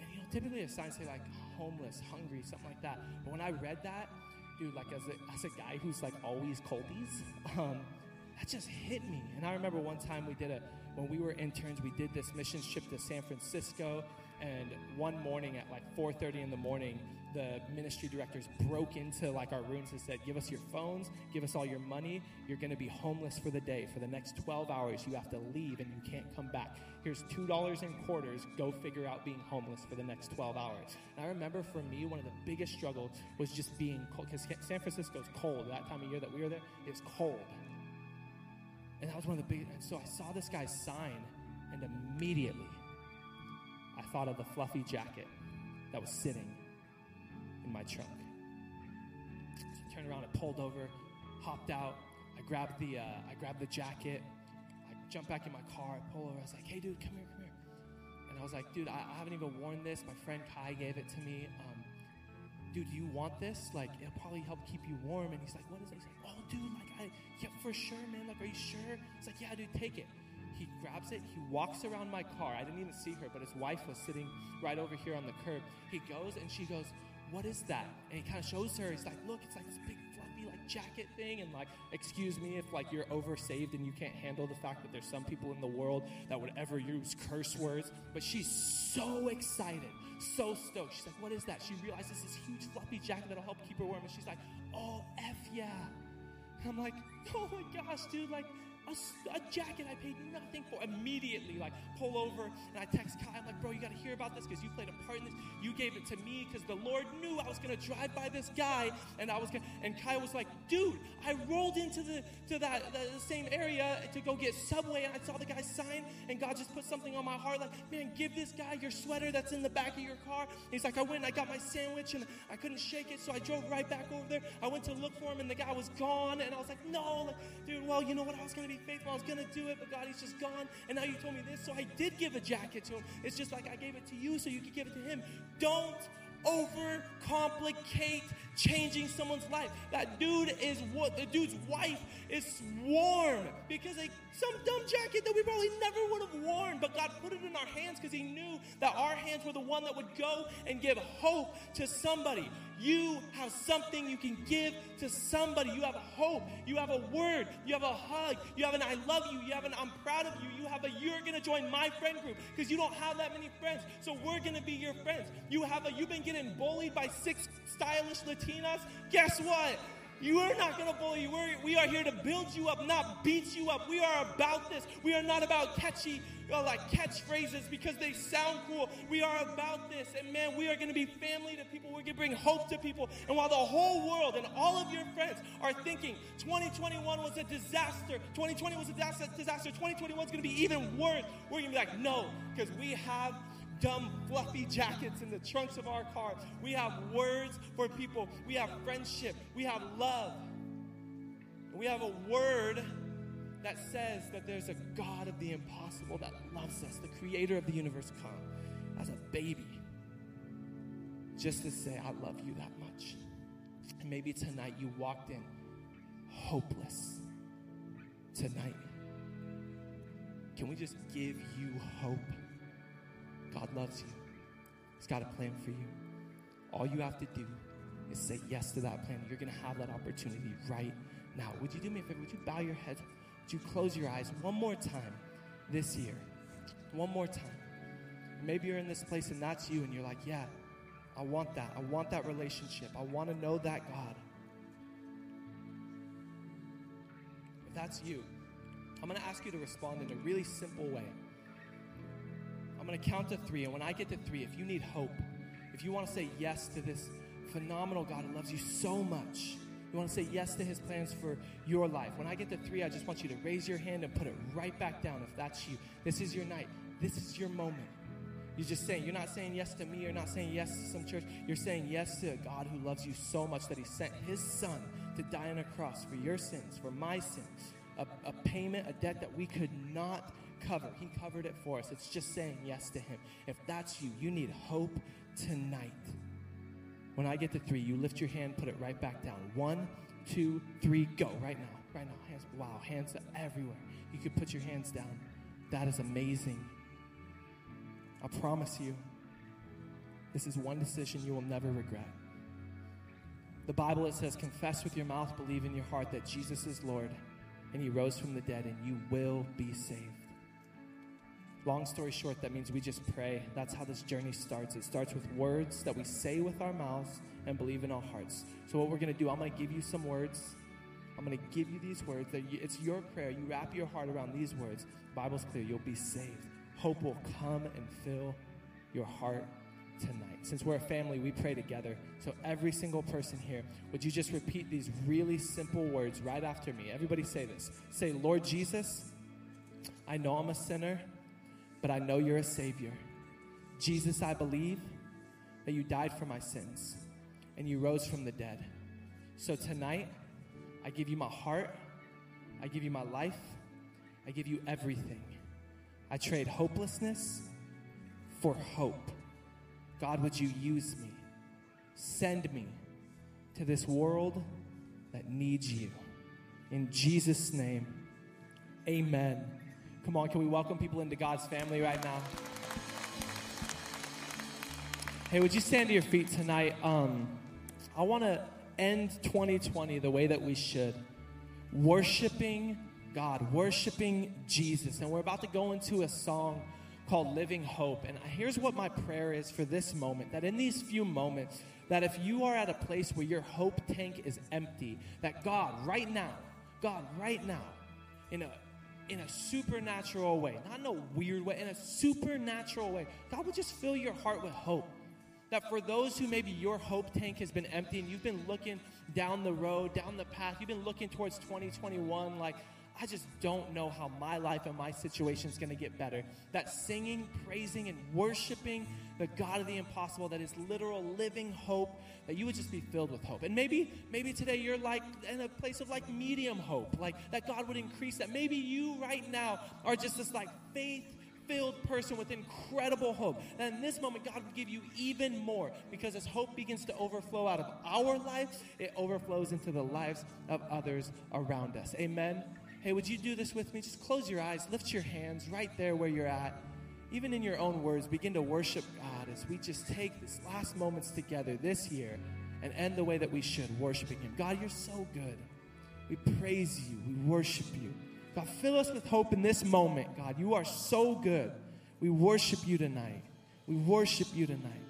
And you know, typically a sign say like homeless, hungry, something like that. But when I read that, dude, like as a, as a guy who's like always coldies, um, that just hit me. And I remember one time we did a when we were interns, we did this missions trip to San Francisco. And one morning at like 4:30 in the morning, the ministry directors broke into like our rooms and said, "Give us your phones, give us all your money. You're going to be homeless for the day. For the next 12 hours, you have to leave and you can't come back. Here's two dollars in quarters. Go figure out being homeless for the next 12 hours." And I remember for me, one of the biggest struggles was just being cold because San Francisco's cold. That time of year that we were there, it's cold. And that was one of the big. And so I saw this guy's sign, and immediately I thought of the fluffy jacket that was sitting in my trunk. So I turned around and pulled over, hopped out. I grabbed the uh, I grabbed the jacket. I jumped back in my car. I pull over. I was like, "Hey, dude, come here, come here." And I was like, "Dude, I, I haven't even worn this. My friend Kai gave it to me. Um, dude, do you want this? Like, it'll probably help keep you warm." And he's like, "What is it?" He's like, "Oh, dude, like, I yeah, for sure, man. Like, are you sure?" It's like, "Yeah, dude, take it." He grabs it. He walks around my car. I didn't even see her, but his wife was sitting right over here on the curb. He goes and she goes, "What is that?" And he kind of shows her. He's like, "Look, it's like this big fluffy like jacket thing." And like, excuse me if like you're oversaved and you can't handle the fact that there's some people in the world that would ever use curse words. But she's so excited, so stoked. She's like, "What is that?" She realizes this huge fluffy jacket that'll help keep her warm. And she's like, "Oh, f yeah." And I'm like, oh my gosh, dude, like a, a jacket I paid nothing for. Immediately, like, pull over and I text Kai. I'm like, bro, you got to hear about this because you played a part in this. You gave it to me because the Lord knew I was going to drive by this guy and I was to. And Kai was like, dude, I rolled into the to that the, the same area to go get Subway and I saw the guy's sign and God just put something on my heart like, man, give this guy your sweater that's in the back of your car. And he's like, I went and I got my sandwich and I couldn't shake it, so I drove right back over there. I went to look for him and the guy was gone. And I was like, no, like, dude, well, you know what? I was going to be faithful. I was going to do it, but God, he's just gone. And now you told me this, so I did give a jacket to him. It's just like I gave it to you so you could give it to him. Don't overcomplicate changing someone's life. That dude is what the dude's wife is warm because a some dumb jacket that we probably never would have worn, but God put it in our hands because He knew that our hands were the one that would go and give hope to somebody. You have something you can give to somebody. You have hope. You have a word. You have a hug. You have an I love you. You have an I'm proud of you. You have a you're gonna join my friend group because you don't have that many friends. So we're gonna be your friends. You have a you've been getting bullied by six stylish Latinas. Guess what? You are not going to bully you. We're, we are here to build you up, not beat you up. We are about this. We are not about catchy, uh, like catchphrases because they sound cool. We are about this. And man, we are going to be family to people. We're going to bring hope to people. And while the whole world and all of your friends are thinking 2021 was a disaster, 2020 was a disaster 2021 is going to be even worse, we're going to be like, no, because we have dumb, fluffy jackets in the trunks of our car. We have words for people. We have friendship. We have love. We have a word that says that there's a God of the impossible that loves us, the creator of the universe come as a baby just to say, I love you that much. And maybe tonight you walked in hopeless. Tonight, can we just give you hope? God loves you. He's got a plan for you. All you have to do is say yes to that plan. You're going to have that opportunity right now. Would you do me a favor? Would you bow your head? Would you close your eyes one more time this year? One more time. Maybe you're in this place and that's you, and you're like, yeah, I want that. I want that relationship. I want to know that God. If that's you, I'm going to ask you to respond in a really simple way. I'm going to count to three. And when I get to three, if you need hope, if you want to say yes to this phenomenal God who loves you so much, you want to say yes to his plans for your life. When I get to three, I just want you to raise your hand and put it right back down if that's you. This is your night. This is your moment. You're just saying, you're not saying yes to me, you're not saying yes to some church. You're saying yes to a God who loves you so much that he sent his son to die on a cross for your sins, for my sins. A, a payment, a debt that we could not cover. He covered it for us. It's just saying yes to him. If that's you, you need hope tonight. When I get to three, you lift your hand, put it right back down. One, two, three, go. Right now. Right now. Hands. Wow, hands everywhere. You could put your hands down. That is amazing. I promise you, this is one decision you will never regret. The Bible, it says, confess with your mouth, believe in your heart that Jesus is Lord, and he rose from the dead, and you will be saved. Long story short, that means we just pray. That's how this journey starts. It starts with words that we say with our mouths and believe in our hearts. So, what we're going to do, I'm going to give you some words. I'm going to give you these words. It's your prayer. You wrap your heart around these words. Bible's clear. You'll be saved. Hope will come and fill your heart tonight. Since we're a family, we pray together. So, every single person here, would you just repeat these really simple words right after me? Everybody say this. Say, Lord Jesus, I know I'm a sinner but I know you're a Savior. Jesus, I believe that you died for my sins and you rose from the dead. So tonight, I give you my heart, I give you my life, I give you everything. I trade hopelessness for hope. God, would you use me? Send me to this world that needs you. In Jesus' name, amen. Come on, can we welcome people into God's family right now? Hey, would you stand to your feet tonight? Um, I want to end 2020 the way that we should worshiping God, worshiping Jesus. And we're about to go into a song called Living Hope. And here's what my prayer is for this moment that in these few moments, that if you are at a place where your hope tank is empty, that God, right now, God, right now, in a in a supernatural way, not in a weird way, in a supernatural way. God would just fill your heart with hope. That for those who maybe your hope tank has been empty and you've been looking down the road, down the path, you've been looking towards 2021, like, I just don't know how my life and my situation is going to get better. That singing, praising, and worshiping the God of the impossible, that is literal living hope, that you would just be filled with hope. And maybe, maybe today you're like in a place of like medium hope, like that God would increase that. Maybe you right now are just this like faith filled person with incredible hope. And in this moment, God would give you even more because as hope begins to overflow out of our lives, it overflows into the lives of others around us. Amen. Hey, would you do this with me? Just close your eyes, lift your hands right there where you're at. Even in your own words, begin to worship God as we just take these last moments together this year and end the way that we should, worshiping Him. God, you're so good. We praise you, we worship you. God, fill us with hope in this moment, God. You are so good. We worship you tonight. We worship you tonight,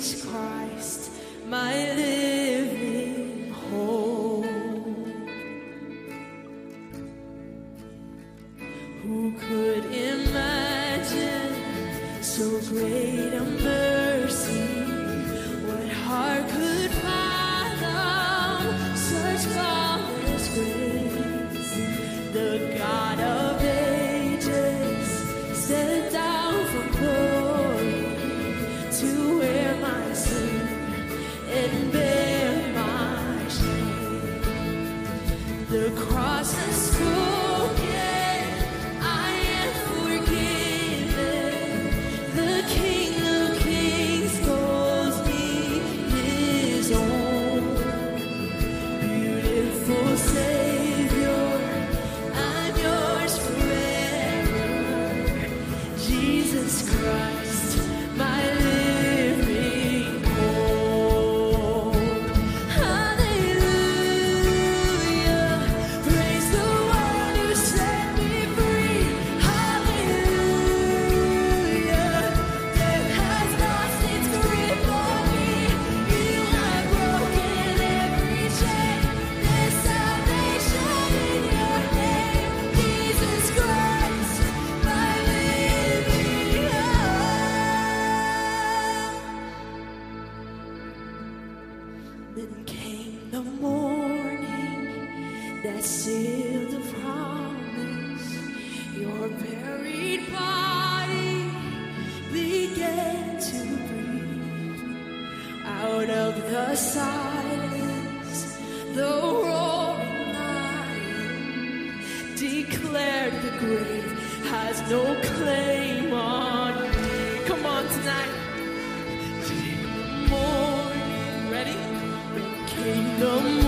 Christ, my living came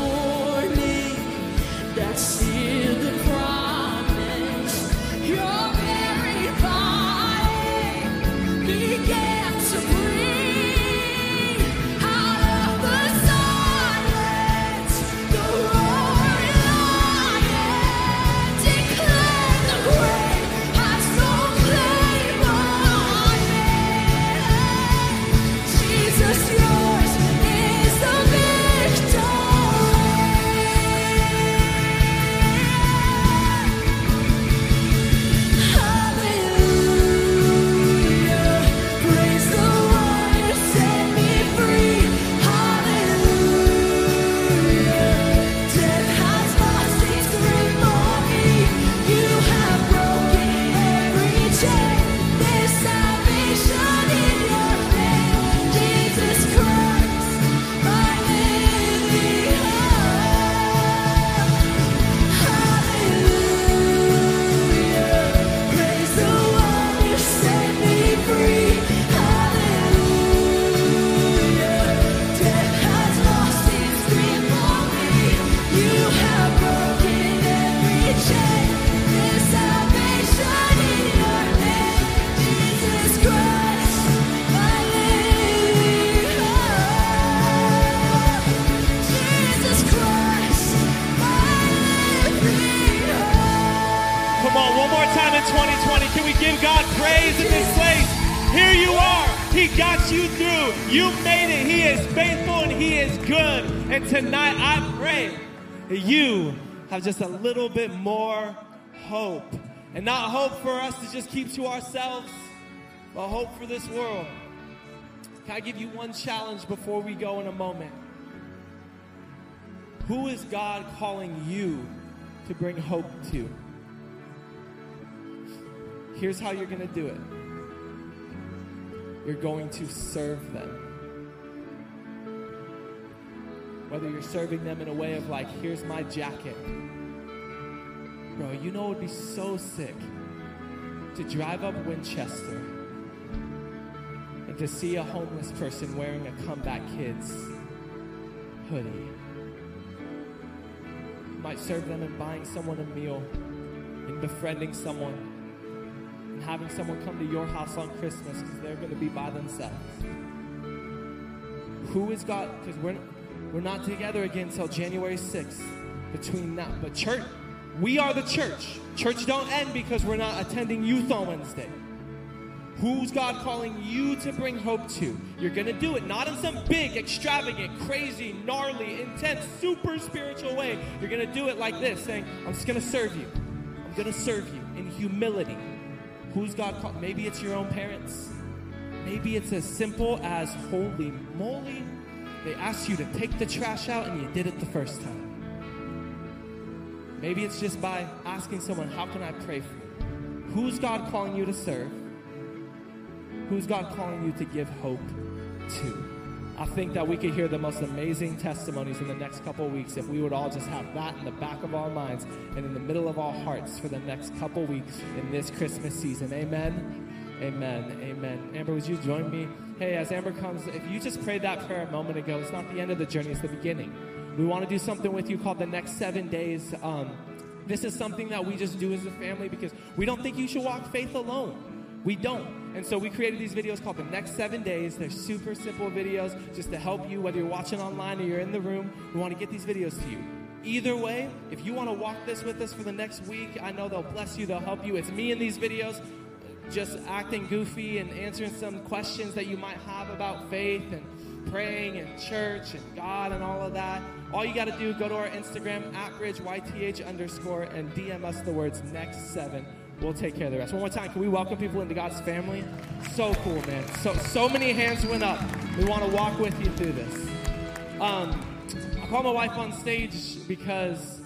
have just a little bit more hope. And not hope for us to just keep to ourselves, but hope for this world. Can I give you one challenge before we go in a moment? Who is God calling you to bring hope to? Here's how you're going to do it you're going to serve them. Whether you're serving them in a way of, like, here's my jacket. Bro, you know it would be so sick to drive up Winchester and to see a homeless person wearing a comeback kids hoodie. Might serve them in buying someone a meal, in befriending someone, and having someone come to your house on Christmas because they're going to be by themselves. Who is God? Because we're we're not together again until January 6th. Between now, but church, we are the church. Church don't end because we're not attending youth on Wednesday. Who's God calling you to bring hope to? You're going to do it not in some big, extravagant, crazy, gnarly, intense, super spiritual way. You're going to do it like this, saying, I'm just going to serve you. I'm going to serve you in humility. Who's God called? Maybe it's your own parents. Maybe it's as simple as holy moly. They asked you to take the trash out and you did it the first time. Maybe it's just by asking someone, How can I pray for you? Who's God calling you to serve? Who's God calling you to give hope to? I think that we could hear the most amazing testimonies in the next couple weeks if we would all just have that in the back of our minds and in the middle of our hearts for the next couple weeks in this Christmas season. Amen. Amen. Amen. Amber, would you join me? Hey, as Amber comes, if you just prayed that prayer a moment ago, it's not the end of the journey, it's the beginning. We want to do something with you called the next seven days. Um, this is something that we just do as a family because we don't think you should walk faith alone. We don't. And so we created these videos called the next seven days. They're super simple videos just to help you, whether you're watching online or you're in the room. We want to get these videos to you. Either way, if you want to walk this with us for the next week, I know they'll bless you, they'll help you. It's me in these videos just acting goofy and answering some questions that you might have about faith and praying and church and God and all of that. All you got to do, go to our Instagram, at BridgeYTH underscore, and DM us the words next seven. We'll take care of the rest. One more time, can we welcome people into God's family? So cool, man. So so many hands went up. We want to walk with you through this. Um, I call my wife on stage because,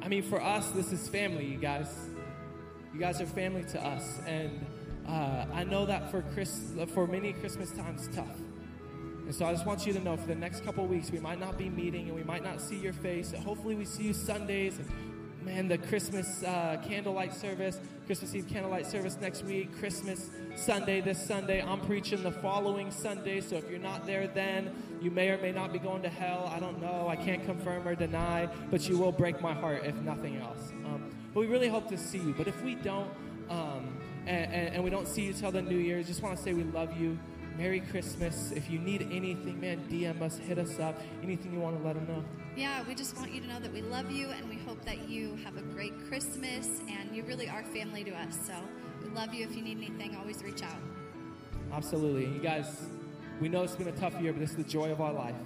I mean, for us, this is family, you guys. You guys are family to us, and uh, I know that for Chris, for many Christmas times, tough. And so I just want you to know for the next couple weeks, we might not be meeting and we might not see your face. Hopefully, we see you Sundays. Man, the Christmas uh, candlelight service, Christmas Eve candlelight service next week, Christmas Sunday this Sunday. I'm preaching the following Sunday. So if you're not there then, you may or may not be going to hell. I don't know. I can't confirm or deny, but you will break my heart if nothing else. Um, but we really hope to see you. But if we don't, um, and, and, and we don't see you till the new year, just want to say we love you. Merry Christmas. If you need anything, man, DM us, hit us up. Anything you want to let them know. Yeah, we just want you to know that we love you and we hope that you have a great Christmas and you really are family to us. So we love you. If you need anything, always reach out. Absolutely. You guys, we know it's been a tough year, but it's the joy of our life.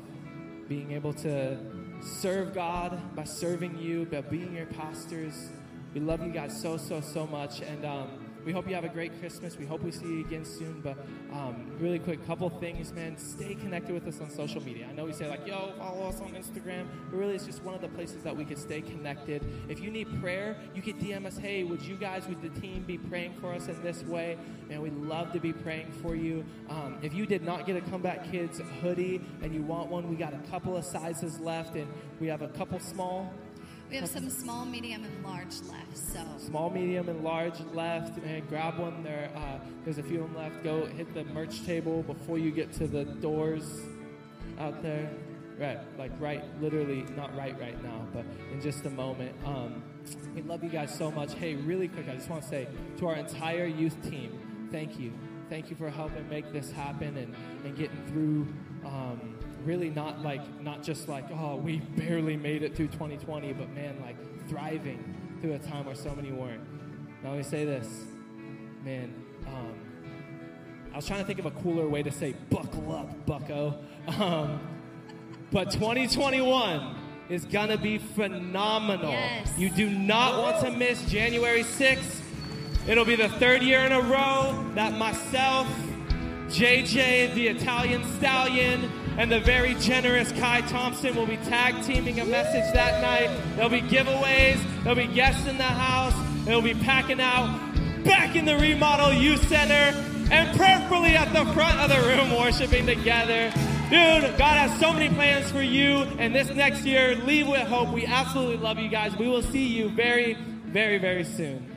Being able to serve God by serving you, by being your pastors. We love you guys so, so, so much. And um, we hope you have a great Christmas. We hope we see you again soon. But um, really quick, couple things, man. Stay connected with us on social media. I know we say like, "Yo, follow us on Instagram," but really, it's just one of the places that we could stay connected. If you need prayer, you could DM us. Hey, would you guys, would the team be praying for us in this way? Man, we'd love to be praying for you. Um, if you did not get a Comeback Kids hoodie and you want one, we got a couple of sizes left, and we have a couple small We have some small, medium, and large left. So small, medium, and large left. And grab one. There, uh, there's a few of them left. Go hit the merch table before you get to the doors out there. Right, like right, literally not right right now, but in just a moment. Um, we love you guys so much. Hey, really quick, I just want to say to our entire youth team, thank you. Thank you for helping make this happen and, and getting through. Um, really not like not just like oh we barely made it through 2020 but man like thriving through a time where so many weren't. Now let me say this man um, i was trying to think of a cooler way to say buckle up bucko. Um, but 2021 is gonna be phenomenal. Yes. you do not want to miss january 6th it'll be the third year in a row that myself JJ, the Italian stallion, and the very generous Kai Thompson will be tag teaming a message that night. There'll be giveaways, there'll be guests in the house, they'll be packing out back in the remodel youth center, and prayerfully at the front of the room worshiping together. Dude, God has so many plans for you, and this next year, leave with hope. We absolutely love you guys. We will see you very, very, very soon.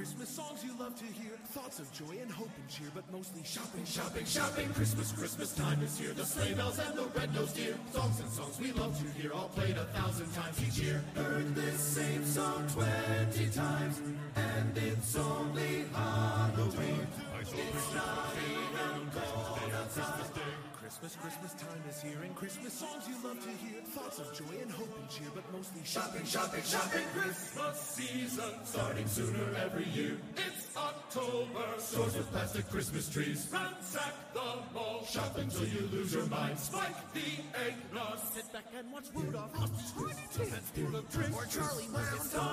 Christmas songs you love to hear. Thoughts of joy and hope and cheer, but mostly shopping, shopping, shopping. Christmas, Christmas time is here. The sleigh bells and the red-nosed deer. Songs and songs we love to hear, all played a thousand times each year. Heard this same song twenty times, and it's only Halloween. It's not even cold outside. Christmas, Christmas time is here, and Christmas songs you love to hear. Thoughts of joy and hope and cheer, but mostly shopping, shopping, shopping. Christmas season starting sooner every year. It's October, stores with plastic Christmas trees. Ransack the mall, shop until you lose your mind. Spike the eggnog, sit back and watch Rudolph. Frosty and full of drinks. Or Charlie Brown. It's time.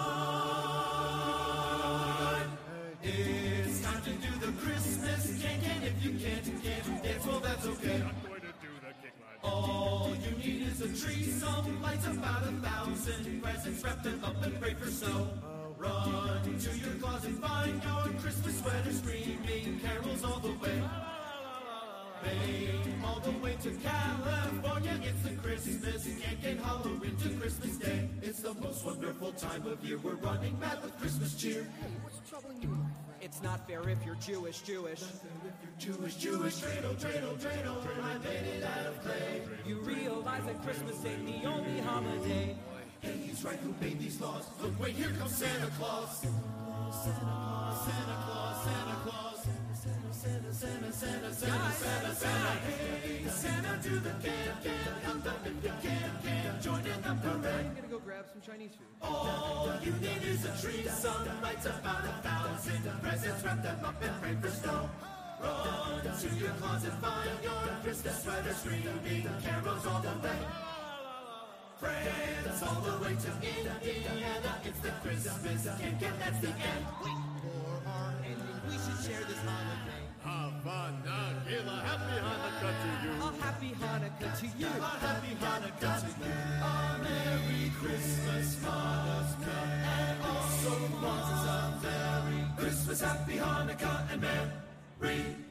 It's time to do the Christmas cake, and if you can't, can't dance, well that's okay. All you need is a tree, some lights, about a thousand presents, wrap them up and pray for snow. Run to your closet, find your Christmas sweater, screaming carols all the way. Maine, all the way to California, it's the Christmas cake and Halloween to Christmas Day. It's the most wonderful time of year. We're running mad with Christmas cheer. What's troubling you? It's not fair if you're Jewish, Jewish. Jewish, Jewish, dreidel, dreidel, dreidel, I made it out of clay. You realize that Christmas ain't the only holiday. Hey, he's right who made these laws. Look, wait, here comes Santa Claus. Santa Claus, Santa Claus, Santa Claus. Santa, Santa, Santa, Santa, Santa. Hey, Santa, do the can, can, come down if you can, can. Join in the parade. I'm gonna go grab some Chinese food. All you need is a tree, some lights, about a thousand presents, wrap them up and pray for snow. Run to your closet, find your Christmas sweater, screaming carols all the way. France, all the way to Indiana, it's the Christmas cake, and that's the end. For our ending, we should share this holiday. Hanukkah, happy Hanukkah to you. A happy Hanukkah to you. A happy Hanukkah to you. A Merry Christmas, Hanukkah, and also lots of Merry Christmas, Happy Hanukkah, and Merry